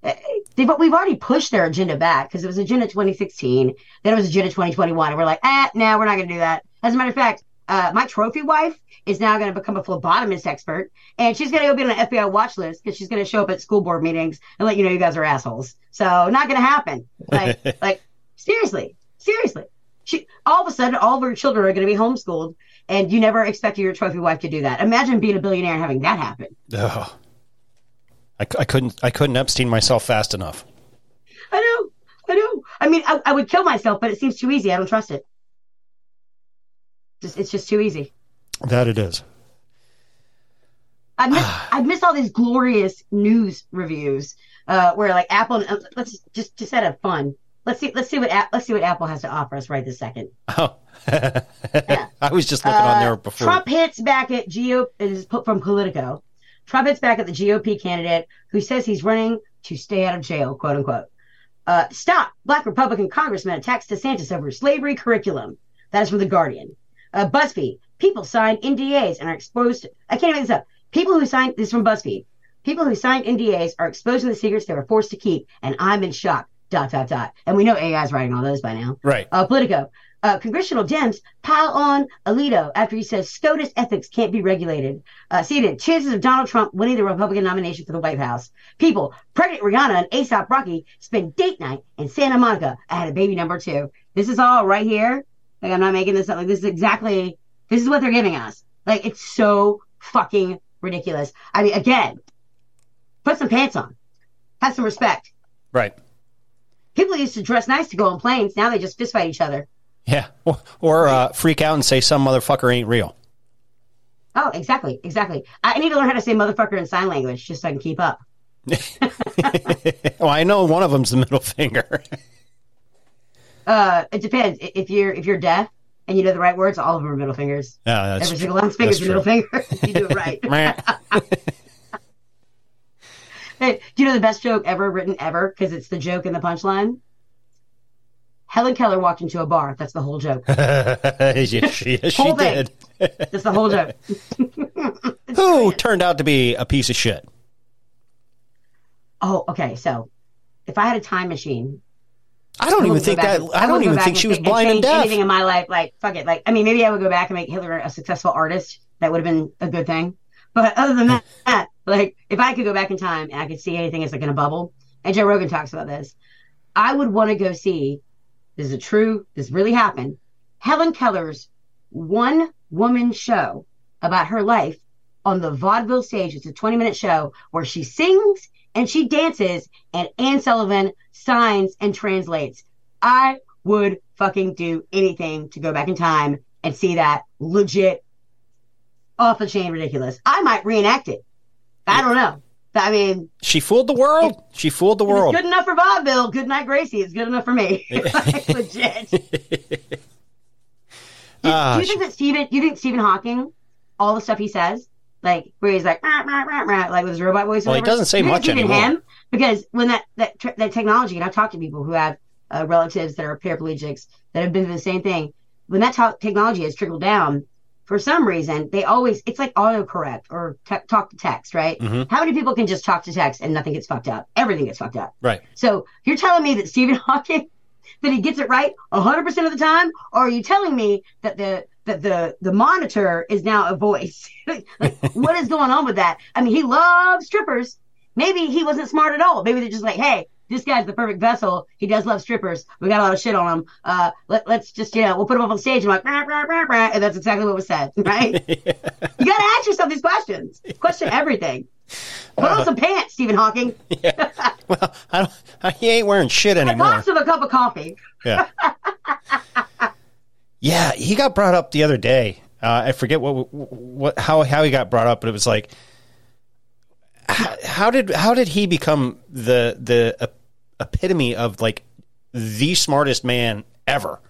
eh, They, but we've already pushed their agenda back because it was agenda 2016, then it was agenda 2021, and we're like, ah, no, we're not going to do that. As a matter of fact, uh, my trophy wife is now going to become a phlebotomist expert, and she's going to go be on an FBI watch list because she's going to show up at school board meetings and let you know you guys are assholes. So not going to happen. Like, like seriously, seriously. She all of a sudden, all of her children are going to be homeschooled, and you never expected your trophy wife to do that. Imagine being a billionaire and having that happen. Ugh. I, I couldn't. I couldn't Epstein myself fast enough. I know, I know. I mean, I, I would kill myself, but it seems too easy. I don't trust it. Just, it's just too easy. That it is. I miss, I miss all these glorious news reviews uh, where like Apple. uh, Let's just just out of fun. Let's see. Let's see what let's see what Apple has to offer us right this second. Oh. I was just looking on there before. Uh, Trump hits back at GOP. It is put from Politico. Trump hits back at the GOP candidate who says he's running to stay out of jail, quote unquote. Uh, stop. Black Republican congressman attacks DeSantis over slavery curriculum. That is from The Guardian. Uh, BuzzFeed. People signed NDAs and are exposed. To, I can't make this up. People who signed this is from BuzzFeed. People who signed NDAs are exposed to the secrets they were forced to keep, and I'm in shock. Dot dot dot. And we know AI is writing all those by now. Right. Uh, Politico. Uh, congressional Dems pile on Alito after he says SCOTUS ethics can't be regulated. Uh, CNN, chances of Donald Trump winning the Republican nomination for the White House. People, pregnant Rihanna and ASAP Rocky spend date night in Santa Monica. I had a baby number two. This is all right here. Like, I'm not making this up. Like, this is exactly, this is what they're giving us. Like, it's so fucking ridiculous. I mean, again, put some pants on. Have some respect. Right. People used to dress nice to go on planes. Now they just fistfight each other. Yeah. Or, or uh, freak out and say some motherfucker ain't real. Oh, exactly, exactly. I need to learn how to say motherfucker in sign language just so I can keep up. well, I know one of them's the middle finger. Uh, it depends. If you're if you're deaf and you know the right words, all of them are middle fingers. Yeah, that's Every true. single last finger is a middle finger. you do it right. Hey, do you know the best joke ever written ever? Because it's the joke in the punchline. Helen Keller walked into a bar. That's the whole joke. yes, she, yes, she Whole thing. did. That's the whole joke. Who turned out to be a piece of shit? Oh, okay. So, if I had a time machine, I don't even think that. and- I don't even think she was blind and deaf. Anything in my life, like fuck it. Like I mean, maybe I would go back and make Hitler a successful artist. That would have been a good thing. But other than hmm. that, like if I could go back in time and I could see anything as like in a bubble, and Joe Rogan talks about this, I would want to go see. This is a true. This really happened. Helen Keller's one woman show about her life on the vaudeville stage. It's a 20 minute show where she sings and she dances and Anne Sullivan signs and translates. I would fucking do anything to go back in time and see that legit off the chain ridiculous. I might reenact it. I don't know. I mean, She fooled the world. She fooled the world. good enough for vaudeville. Good night, Gracie. It's good enough for me. like, legit. Ah, do you think that Stephen? You think Stephen Hawking, all the stuff he says, like where he's like, rah, rah, rah, rah, like with his robot voice. Well, he doesn't say much even anymore. Him? Because when that that tr- that technology, and I've talked to people who have uh, relatives that are paraplegics that have been through the same thing. When that technology has trickled down, for some reason, they always, it's like autocorrect or talk to text, right? How many people can just talk to text and nothing gets fucked up? Everything gets fucked up. Right. So you're telling me that Stephen Hawking, that he gets it right 100% of the time? Or are you telling me that the, that the, the monitor is now a voice? like, what is going on with that? I mean, he loves strippers. Maybe he wasn't smart at all. Maybe they're just like, hey, this guy's the perfect vessel. He does love strippers. We got a lot of shit on him. Uh, let, let's just, you know, we'll put him up on stage and like, rah, rah, rah, rah, and that's exactly what was said, right? You got to ask yourself these questions. Question everything. Put on some pants, Stephen Hawking. Well, I don't, I, he ain't wearing shit anymore. cost of a cup of coffee. Yeah. yeah, he got brought up the other day. Uh, I forget what what how how he got brought up, but it was like how, how did how did he become the the epitome of like the smartest man ever?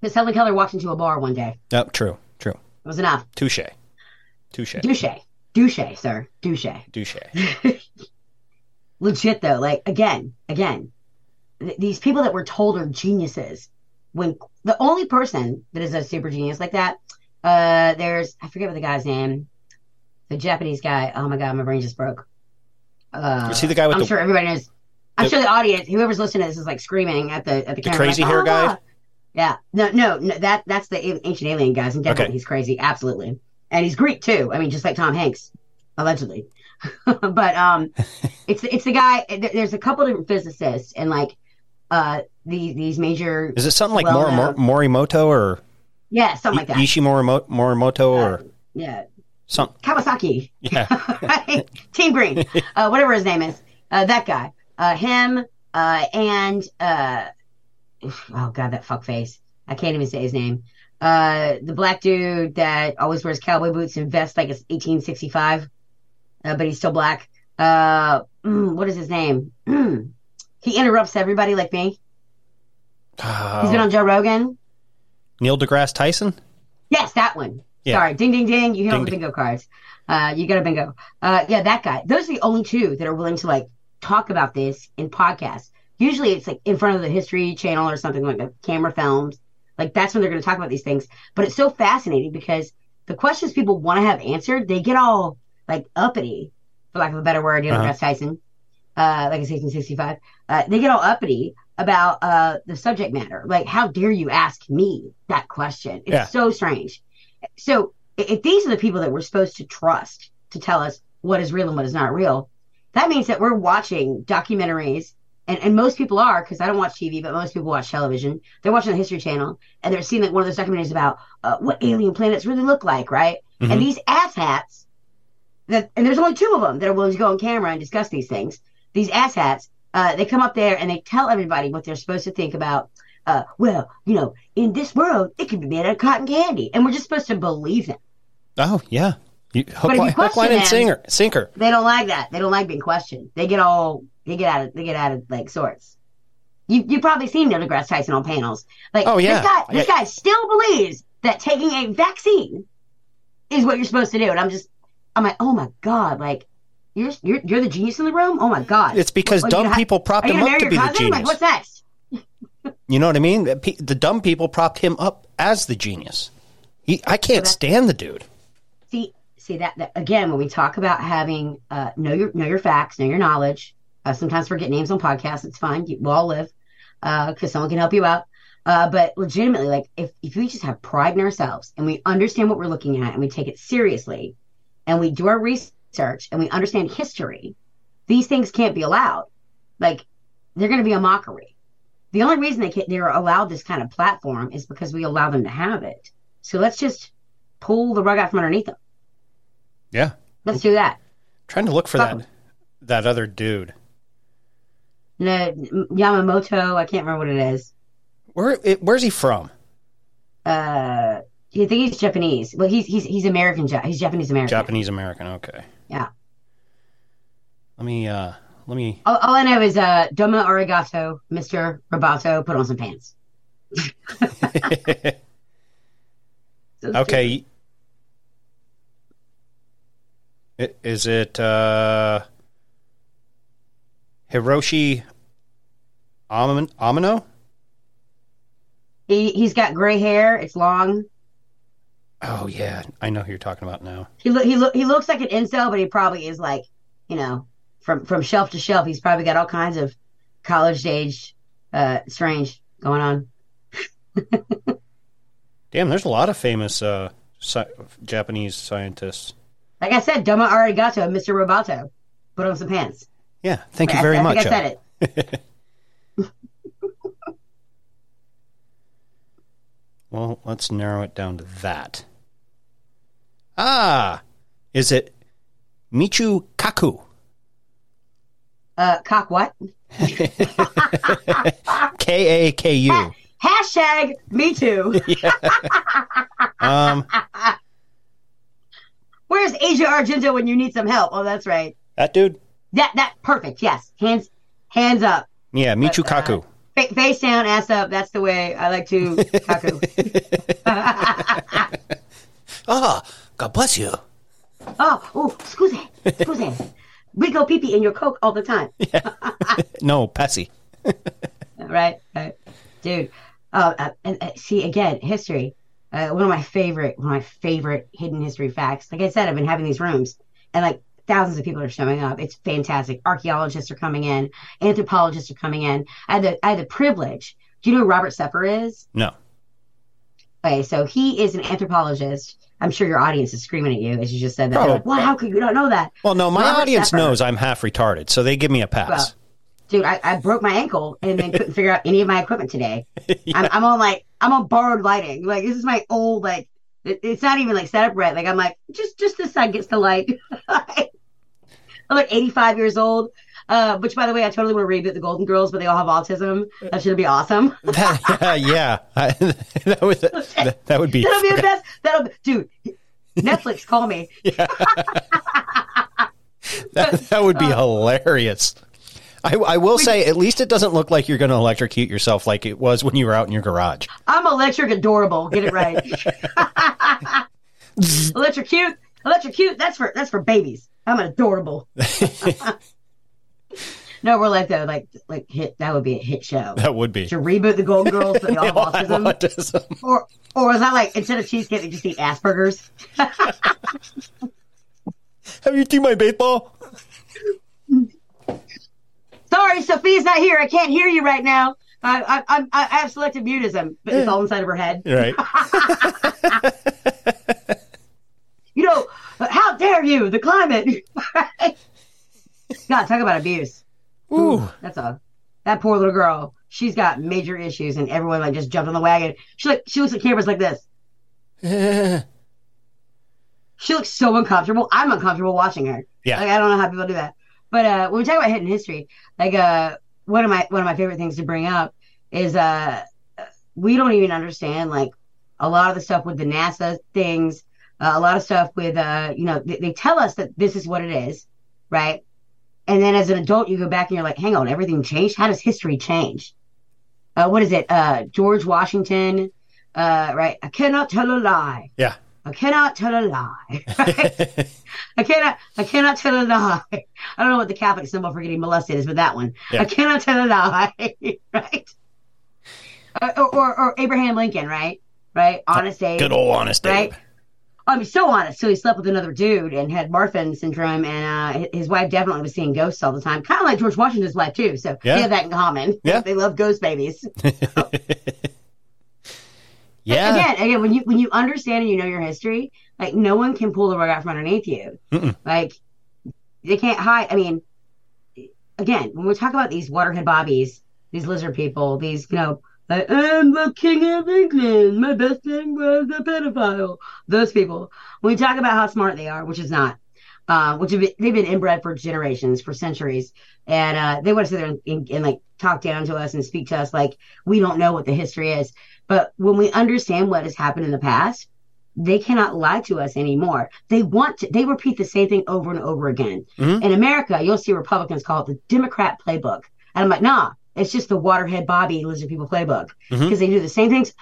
Because Helen Keller walked into a bar one day. Oh, true, true. It was enough. Touche. Touche. Douche. Douche, sir. Douche. Douche. legit though like again again th- these people that were told are geniuses when the only person that is a super genius like that uh there's i forget what the guy's name the japanese guy oh my god my brain just broke uh he the guy with i'm the- sure everybody knows i'm the- sure the audience whoever's listening to this is like screaming at the at the, camera crazy like, hair "Oh, guy? wow." yeah no no no that that's the ancient alien guys and definitely Okay. he's crazy absolutely and he's greek too i mean just like tom hanks allegedly but um it's it's the guy. There's a couple different physicists and like uh these these major Is it something like well Mor- Mor- Morimoto or yeah something like that. Ishi Morimo- Morimoto or yeah, some? Kawasaki, Yeah. right? Team Green, uh, whatever his name is. Uh, that guy, uh, him, uh, and uh, oh god, that fuck face. I can't even say his name. Uh, the black dude that always wears cowboy boots and vest like it's 1865, uh, but he's still black. Uh, mm, what is his name? Mm. He interrupts everybody like me. He's been on Joe Rogan. Neil deGrasse Tyson. Yes, that one. Yeah. Sorry, ding ding ding. You hit all Ding, the ding. bingo cards. Uh, you got a bingo. Uh, yeah, that guy. Those are the only two that are willing to like talk about this in podcasts. Usually, it's like in front of the History Channel or something like a camera filmed. Like that's when they're going to talk about these things. But it's so fascinating because the questions people want to have answered, they get all like uppity, for lack of a better word. You know, Uh-huh. Tyson, uh, like it's 1865. Uh, they get all uppity about uh the subject matter. Like, how dare you ask me that question? It's Yeah. so strange. So if these are the people that we're supposed to trust to tell us what is real and what is not real, that means that we're watching documentaries, and, and most people are, because I don't watch TV, but most people watch television. They're watching the History Channel, and they're seeing like one of those documentaries about uh, what alien planets really look like, right? Mhm. And these asshats, that and there's only two of them that are willing to go on camera and discuss these things. These asshats, uh, they come up there and they tell everybody what they're supposed to think about. Uh, well, you know, in this world, it can be made out of cotton candy, and we're just supposed to believe them. Oh yeah. You, hook, But if you line, hook, question line, and them- sinker. Sinker. They don't like that. They don't like being questioned. They get all they get out of they get out of like sorts. You you probably seen Neil deGrasse Tyson on panels. Like Oh, yeah. this guy this guy still believes that taking a vaccine is what you're supposed to do. And I'm just I'm like, oh my god, like you're you're you're the genius in the room. Oh my god, It's because What, dumb ha- people propped him up to be the cousin? Like genius. what's next? You know what I mean? The dumb people propped him up as the genius. He, I can't stand the dude. see see that, that again when we talk about having uh know your know your facts know your knowledge uh, sometimes forget names on podcasts it's fine you, we'll all live uh because someone can help you out uh but legitimately like if if we just have pride in ourselves and we understand what we're looking at and we take it seriously and we do our research and we understand history these things can't be allowed like they're going to be a mockery the only reason they can, they're allowed this kind of platform is because we allow them to have it so let's just pull the rug out from underneath them Yeah. Let's do that. Trying to look for Fuck that that other dude. No, Yamamoto, I can't remember what it is. Where it, where's he from? Uh, you think he's Japanese? Well, he's he's he's American. He's Japanese American. Japanese American. Okay. Yeah. Let me uh let me All, all I know is uh, Domo Arigato, Mister Roboto, put on some pants. Okay. I- Is it uh Hiroshi Amin- Amino? He he's got gray hair. It's long. Oh yeah, I know who you're talking about now. He look he look he looks like an incel, but he probably is like you know from from shelf to shelf. He's probably got all kinds of college age uh strange going on. Damn, there's a lot of famous uh, sci- Japanese scientists. Like I said, Doma arigato, Mr. Roboto. Put on some pants. Yeah, thank you very I, much. think I said it. Well, let's narrow it down to that. Ah, is it Michio Kaku? Uh, cock what? K A K U. Hashtag me too. Um, Where's Asia Argento when you need some help? Oh, that's right. that dude. That that perfect. Yes, hands hands up, Yeah, Michu But, uh, Kaku. Fa- face down, ass up. That's the way I like to kaku. Ah, God bless you. oh, oh, scusi, scusi. We go pee pee in your coke all the time. No, Pessy. right? right. Dude, uh, uh, and uh, see again, history. Uh, one of my favorite, one of my favorite hidden history facts. Like I said, I've been having these rooms, and like thousands of people are showing up. It's fantastic. Archaeologists are coming in, anthropologists are coming in. I had the I had the privilege. Do you know who Robert Sepehr is? No. So he is an anthropologist. I'm sure your audience is screaming at you as you just said that. They're like. Oh. "Wow, how could you not know that?" Well, no, my Robert audience knows I'm half retarded, so they give me a pass. Well, dude, I, I broke my ankle and then couldn't figure out any of my equipment today. I'm, I'm on like I'm on borrowed lighting. Like this is my old like it, it's not even like set up right. Like I'm like just just this side gets the light. I'm like 85 years old. Uh, which by the way, I totally want to reboot the Golden Girls, but they all have autism. That should be awesome. That- yeah, I, that would that, that would be. That'll be the best. That'll be, dude. Netflix, call me. That, that would be Uh, hilarious. I, I will say, at least it doesn't look like you're going to electrocute yourself like it was when you were out in your garage. I'm electric adorable. Get it right. electrocute, electrocute. That's for that's for babies. I'm adorable. No, we're like though, like like hit. That would be a hit show. That would be. To reboot the Golden Girls, they all have autism. autism. Or or is that like instead of cheesecake, they just eat Asperger's? Have you seen my baseball? Sorry, Sophia's not here. I can't hear you right now. I I I, I have selective mutism, but it's all inside of her head. Right. You know, how dare you? The climate. God, talk about abuse. Ooh. That's a that poor little girl. She's got major issues, and everyone like just jumped on the wagon. She like she looks at cameras like this. She looks so uncomfortable. I'm uncomfortable watching her. Yeah. Like I don't know how people do that. But uh, when we talk about hidden history, like uh, one of my one of my favorite things to bring up is uh, we don't even understand like a lot of the stuff with the NASA things, uh, a lot of stuff with uh, you know, they, they tell us that this is what it is, right? And then as an adult, you go back and you're like, hang on, everything changed. How does history change? Uh, what is it? Uh, George Washington, uh, right? I cannot tell a lie. Yeah. I cannot tell a lie. Right? I cannot. I cannot tell a lie. I don't know what the Catholic symbol for getting molested is, but that one. Yeah. I cannot tell a lie. right? Uh, or, or or Abraham Lincoln, right? Right? Honest Abe. Good old honest Abe. Right? Abe. I mean, so honest. So he slept with another dude and had Marfan syndrome, and uh, his wife definitely was seeing ghosts all the time, kind of like George Washington's wife too. So Yeah. they have that in common. Yeah. they love ghost babies. Yeah. Again, again, when you when you understand and you know your history, like no one can pull the rug out from underneath you. Mm-mm. Like they can't hide. I mean, again, when we talk about these waterhead bobbies, these lizard people, these you know, like, I'm the king of England. My best friend was a pedophile. Those people. When we talk about how smart they are, which is not, uh, which have been, they've been inbred for generations, for centuries, and uh, they want to sit there and, and, and like talk down to us and speak to us like we don't know what the history is. But when we understand what has happened in the past, they cannot lie to us anymore. They want to, they repeat the same thing over and over again. Mhm. In America, you'll see Republicans call it the Democrat playbook. And I'm like, nah, it's just the waterhead Bobby lizard people playbook because Mhm. they do the same things.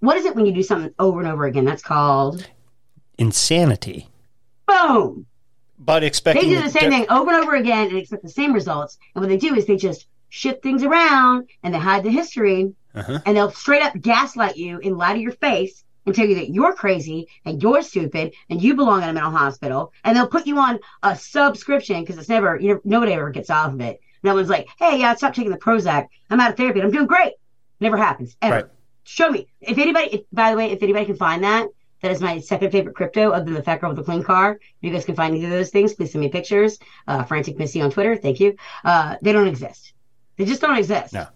What is it when you do something over and over again? That's called Insanity. boom. But expecting They do the same thing over and over again and expect the same results. And what they do is they just shift things around and they hide the history Uh-huh. and they'll straight up gaslight you and lie to your face and tell you that you're crazy and you're stupid and you belong in a mental hospital and they'll put you on a subscription because it's never you know nobody ever gets off of it. No one's like, hey, yeah, stop taking the Prozac. I'm out of therapy and I'm doing great. Never happens ever. Right. Show me if anybody. If, by the way, if anybody can find that, that is my second favorite crypto, other than the fat girl with the clean car. If you guys can find either of those things, please send me pictures. Uh, Frantic Missy on Twitter, thank you. Uh, they don't exist. They just don't exist. No.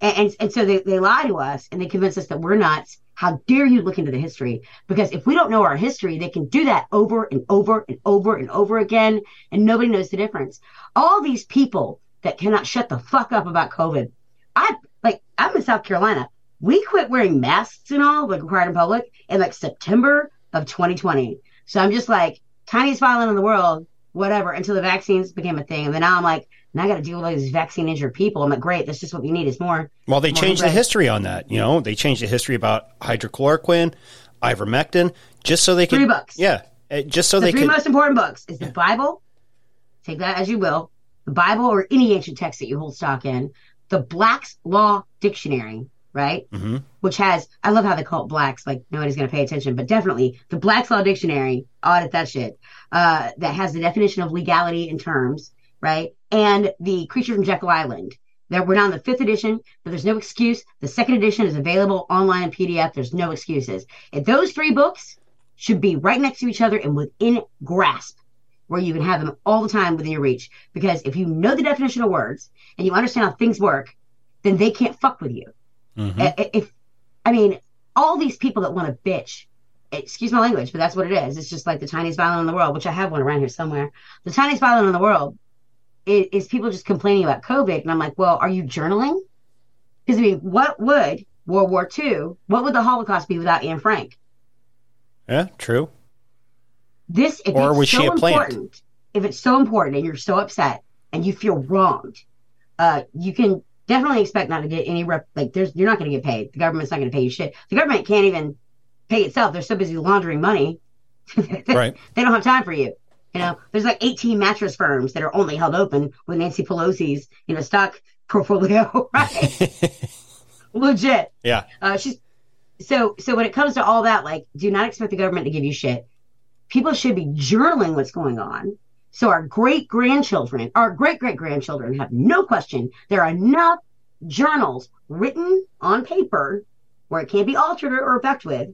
And, and, and so they, they lie to us and they convince us that we're nuts. How dare you look into the history? Because if we don't know our history, they can do that over and over and over and over again, and nobody knows the difference. All these people that cannot shut the fuck up about COVID. I like I'm in South Carolina. We quit wearing masks and all, like required in public, in like September of 2020. So I'm just like tiniest violin in the world, whatever, until the vaccines became a thing. And then now I'm like, now I got to deal with all these vaccine injured people. I'm like, great, that's just what we need is more. Well, they more changed the history on that. You know, they changed the history about hydrochloroquine, ivermectin, just so they could. Three books. Yeah, uh, just so they can the they three could. most important books is the Bible. Take that as you will. The Bible or any ancient text that you hold stock in. The Black's Law Dictionary, right? hmm Which has, I love how they call it Blacks, like nobody's going to pay attention, but definitely the Black's Law Dictionary, audit that shit, uh, that has the definition of legality in terms, right? And the Creature from Jekyll Island. That we're now in the fifth edition, but there's no excuse. The second edition is available online in PDF. There's no excuses. And those three books should be right next to each other and within grasp, where you can have them all the time within your reach. Because if you know the definition of words and you understand how things work, then they can't fuck with you. hmm I- If I mean, all these people that want to bitch, excuse my language, but that's what it is. It's just like the tiniest violin in the world, which I have one around here somewhere. The tiniest violin in the world is, is people just complaining about COVID, and I'm like, well, are you journaling? Because I mean, what would World War II? What would the Holocaust be without Anne Frank? Yeah, true. This, if Or it's was so she a plant? important, if it's so important and you're so upset and you feel wronged, uh, you can definitely expect not to get any rep. Like, there's you're not going to get paid. The government's not going to pay you shit. The government can't even pay itself. They're so busy laundering money. Right. They don't have time for you. You know, there's like 18 mattress firms that are only held open with Nancy Pelosi's, you know, stock portfolio, right? Legit. Yeah. Uh, she's so so when it comes to all that, like, do not expect the government to give you shit. People should be journaling what's going on. So our great grandchildren, our great great grandchildren have no question. There are enough journals written on paper where it can't be altered or effect with,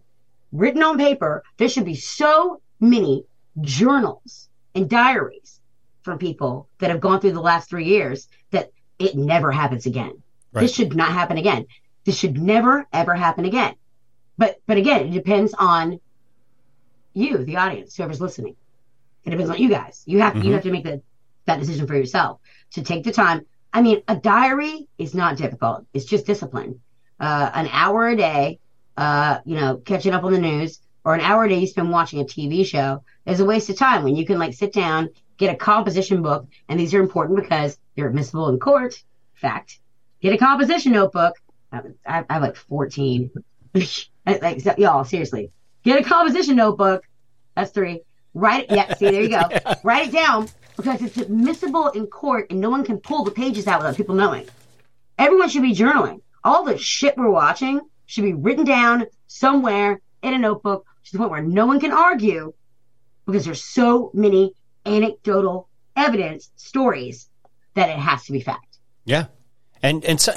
written on paper. There should be so many journals and diaries from people that have gone through the last three years that it never happens again. Right. This should not happen again. This should never ever happen again. But but again, it depends on you, the audience, whoever's listening. It depends on you guys. You have you have to make the, that decision for yourself to take the time. I mean, a diary is not difficult. It's just discipline. Uh, an hour a day, uh, you know, catching up on the news, or an hour a day you spend watching a TV show is a waste of time when you can like sit down, get a composition book, and these are important because they're admissible in court. Fact. Get a composition notebook. I, I I have like 14. like, so- y'all, seriously. Get a composition notebook. That's three. Write it. Yeah, see, there you go. Write it down because it's admissible in court and no one can pull the pages out without people knowing. Everyone should be journaling. All the shit we're watching should be written down somewhere in a notebook to the point where no one can argue because there's so many anecdotal evidence stories that it has to be fact. Yeah, and and so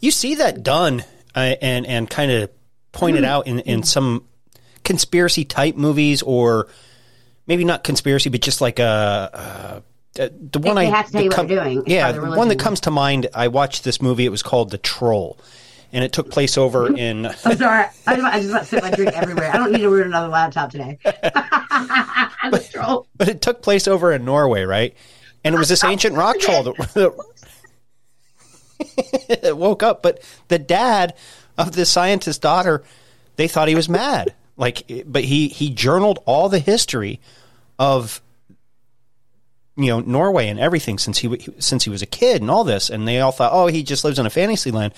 you see that done uh, and and kind of pointed out in in some conspiracy type movies or maybe not conspiracy, but just like a. Uh, the one they I have to tell you what they're doing. Yeah, the one that comes to mind. I watched this movie. It was called The Troll, and it took place over in. I'm sorry. I just, I just about to spit my drink everywhere. I don't need to ruin another laptop today. the troll. but it took place over in Norway, right? And it was this ancient rock troll that, that woke up. But the dad of the scientist's daughter, they thought he was mad. Like, but he he journaled all the history of you know Norway and everything since he since he was a kid and all this, and they all thought, oh, he just lives in a fantasy land.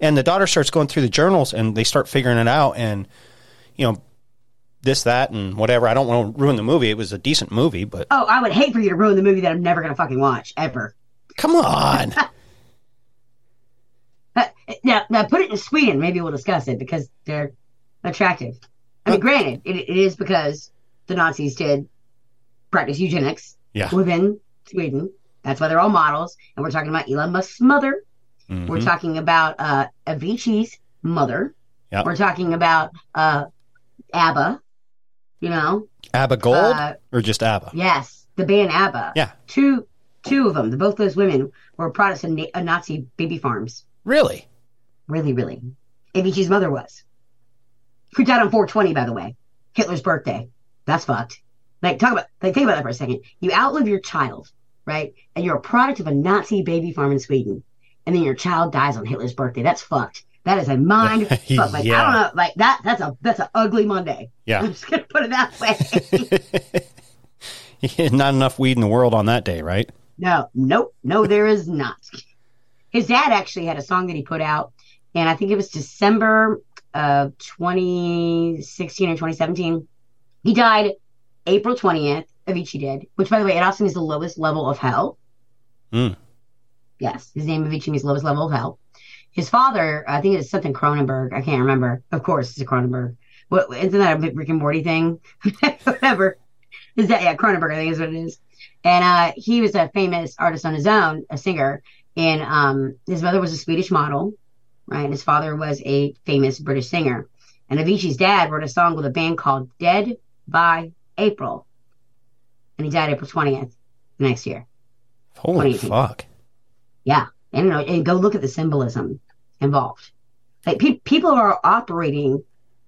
And the daughter starts going through the journals, and they start figuring it out, and you know this, that, and whatever. I don't want to ruin the movie. It was a decent movie, but Oh, I would hate for you to ruin the movie that I'm never going to fucking watch, ever. come on. Now, now put it in Sweden. Maybe we'll discuss it because they're attractive. I mean, granted, it, it is because the Nazis did practice eugenics Yeah. within Sweden. That's why they're all models. And we're talking about Elon Musk's mother. We're Mhm. talking about uh, Avicii's mother. Yep. We're talking about uh, ABBA. You know, ABBA Gold Uh, or just ABBA? yes, the band ABBA. Yeah. Two, two of them. Both those women were products of na- uh, Nazi baby farms. Really? Really, really. Avicii's mother was. Who died on 420, by the way. Hitler's birthday. That's fucked. Like, talk about, like, think about that for a second. You outlive your child, right? And you're a product of a Nazi baby farm in Sweden. And then your child dies on Hitler's birthday. That's fucked. That is a mind fuck. Like, I don't know. Like, that, that's a, that's an ugly Monday. Yeah. I'm just to put it that way. Not enough weed in the world on that day, right? No, nope, no, there is not. His dad actually had a song that he put out, and I think it was December of 2016 or 2017. He died April 20th. Avicii did, which, by the way, it also means the lowest level of hell. Mm. Yes, his name Avicii means lowest level of hell. His father, I think it's something Cronenberg. I can't remember. Of course, it's a Cronenberg. What isn't that a Rick and Morty thing? Whatever. Is that yeah? Cronenberg, I think is what it is. And uh, he was a famous artist on his own, a singer. And um, his mother was a Swedish model, right? And his father was a famous British singer. And Avicii's dad wrote a song with a band called Dead by April. And he died April 20th next year. Holy fuck. Yeah. And, and go look at the symbolism involved. Like pe- people are operating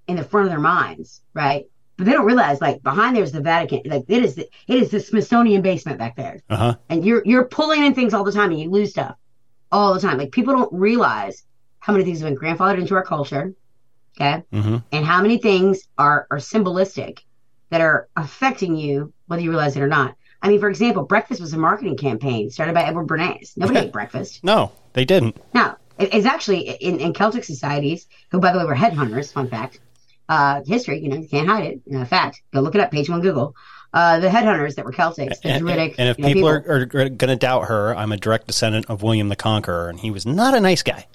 in the front of their minds, right? But they don't realize, like, behind there's the Vatican. Like, it is the, it is the Smithsonian basement back there. Uh huh. And you're, you're pulling in things all the time and you lose stuff all the time. Like, people don't realize how many things have been grandfathered into our culture. Okay. hmm And how many things are, are symbolistic that are affecting you, whether you realize it or not. I mean, for example, breakfast was a marketing campaign started by Edward Bernays. Nobody ate breakfast. No, they didn't. No, it- it's actually in, in Celtic societies, who, by the way, were headhunters. Fun fact, uh, history. You know, you can't hide it. Uh, fact, go look it up. Page one, Google. Uh, the headhunters that were Celtics, the And, Druidic. and if you know, people, Are, are going to doubt her, I'm a direct descendant of William the Conqueror, and he was not a nice guy.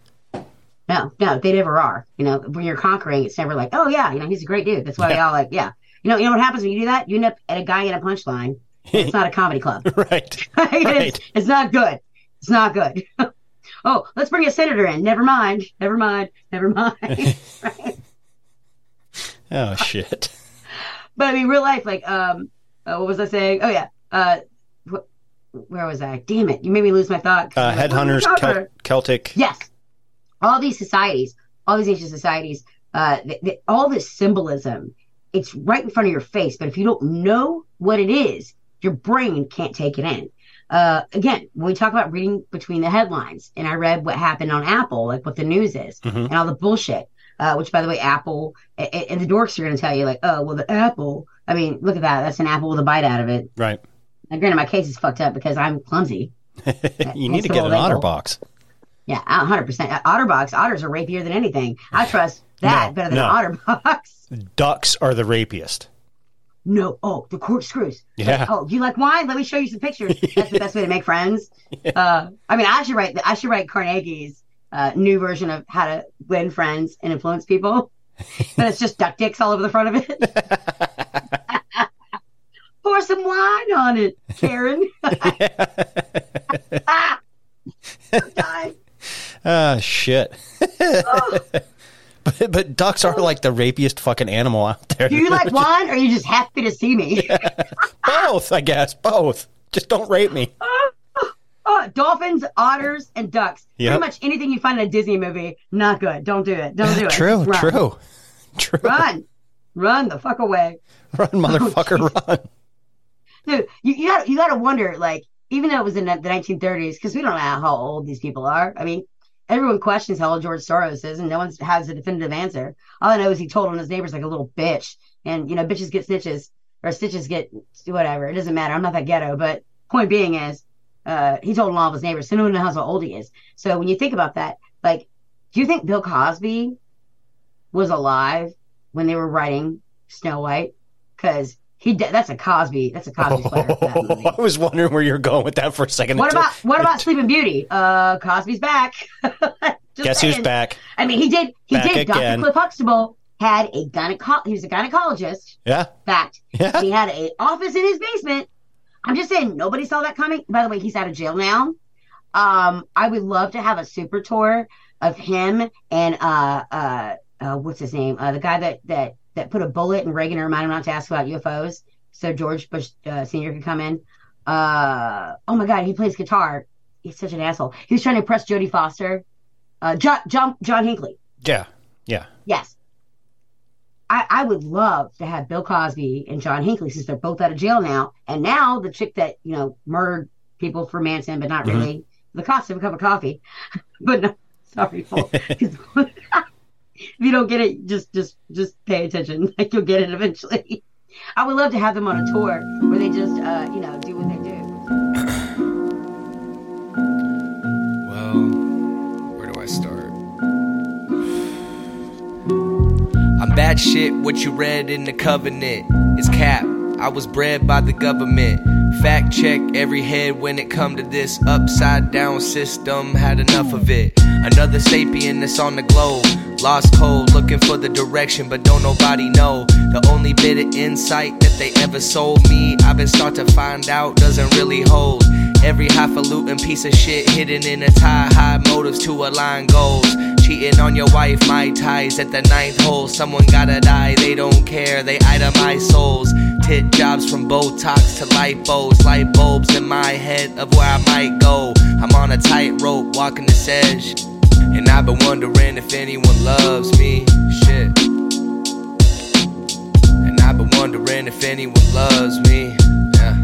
no, no, they never are. You know, when you're conquering, it's never like, oh yeah, you know, he's a great dude. That's why we all like, yeah. You know, you know what happens when you do that? You end up at a guy in a punchline. It's not a comedy club. right. Is- Right. It's not good. It's not good. oh, let's bring a senator in. Never mind. Never mind. Never mind. right? Oh shit. But I mean, real life, like, um, uh, what was I saying? Oh yeah, uh, wh- where was I? Damn it, you made me lose my thought. Uh, I'm like, what headhunters, talking Celtic. Yes, all these societies, all these ancient societies, uh, th- th- all this symbolism, it's right in front of your face. But if you don't know what it is, your brain can't take it in. Uh, again, when we talk about reading between the headlines, and I read what happened on Apple, like what the news is, Mhm. and all the bullshit. Uh, which, by the way, Apple a- a- and the dorks are going to tell you, like, oh, well, the Apple. I mean, look at that. That's an apple with a bite out of it. Right. Now, granted, my case is fucked up because I'm clumsy. you need to get an otter box. Yeah, hundred percent. Otterbox, otters are rapier than anything. I trust that No, better than no. otterbox. Ducks are the rapiest. No, oh, the corkscrews. Yeah. Oh, you like wine? Let me show you some pictures. That's the best way to make friends. Uh, I mean, I should write. I should write Carnegie's uh, new version of how to win friends and influence people. But it's just duck dicks all over the front of it. Pour some wine on it, Karen. ah, I'm dying. But, but ducks are like the rapiest fucking animal out there. Do you like wine, or are you just happy to see me? Both, I guess. Both. Just don't rape me. Oh, dolphins, otters, and ducks. Yep. Pretty much anything you find in a Disney movie, not good. Don't do it. Don't do it. True, Run. true. True. Run. Run the fuck away. Run, motherfucker, run. Dude, you, you gotta you gotta wonder, like, even though it was in the 1930s, because we don't know how old these people are. I mean, everyone questions how old George Soros is, and no one has a definitive answer. All I know is he told on his neighbors like a little bitch, and you know, bitches get stitches or stitches get whatever. It doesn't matter. I'm not that ghetto, but point being is, uh, he told on all of his neighbors, so no one knows how old he is. So when you think about that, like, do you think Bill Cosby was alive when they were writing Snow White? Because he de- that's a Cosby that's a Cosby that. I was wondering where you're going with that for a second. What about what about Sleeping Beauty? Uh, Cosby's back. Guess who's back? I mean, he did. He Back did. Dr. Cliff Huxtable had a gyneco- He was a gynecologist. Yeah. Fact. Yeah. And he had a office in his basement. I'm just saying, nobody saw that coming. By the way, he's out of jail now. Um, I would love to have a super tour of him and uh uh, uh what's his name? Uh, the guy that that that put a bullet in Reagan and reminded him not to ask about UFOs, so George Bush uh, Senior could come in. Uh oh my God, he plays guitar. He's such an asshole. He was trying to impress Jodie Foster. Uh, John John John Hinckley. Yeah. Yeah. Yes. I, I would love to have Bill Cosby and John Hinckley since they're both out of jail now. And now the chick that, you know, murdered people for Manson, but not really, the cost of a cup of coffee. but no, sorry, if you don't get it, just just just pay attention. Like you'll get it eventually. I would love to have them on a tour where they just uh, you know, do what they do. Well, where do I start? I'm bad shit, what you read in the covenant is cap. I was bred by the government. Fact check every head when it come to this upside down system. Had enough of it. Another sapien that's on the globe. Lost cold, looking for the direction, but don't nobody know. The only bit of insight that they ever sold me, I've been start to find out doesn't really hold. Every highfalutin piece of shit hidden in a tie, high motives to align goals. Cheating on your wife, my ties at the ninth hole. Someone gotta die, they don't care, they itemize souls. Tit jobs from Botox to lipos, light bulbs in my head of where I might go. I'm on a tightrope, walking this edge. And I've been wondering if anyone loves me. Shit. And I've been wondering if anyone loves me. Yeah.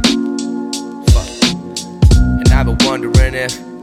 Fuck. And I've been wondering if,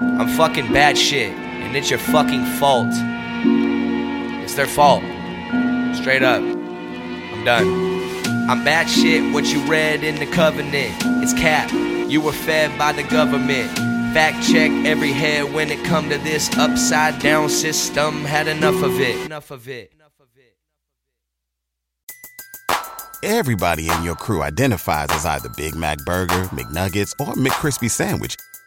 I'm fucking bad shit, and it's your fucking fault. It's their fault. Straight up. I'm done. I'm bad shit, what you read in the covenant. It's cap. You were fed by the government. Fact check every head when it come to this upside down system. Had enough of it. Enough of it. Enough of it. Everybody in your crew identifies as either Big Mac Burger, McNuggets, or McCrispy Sandwich.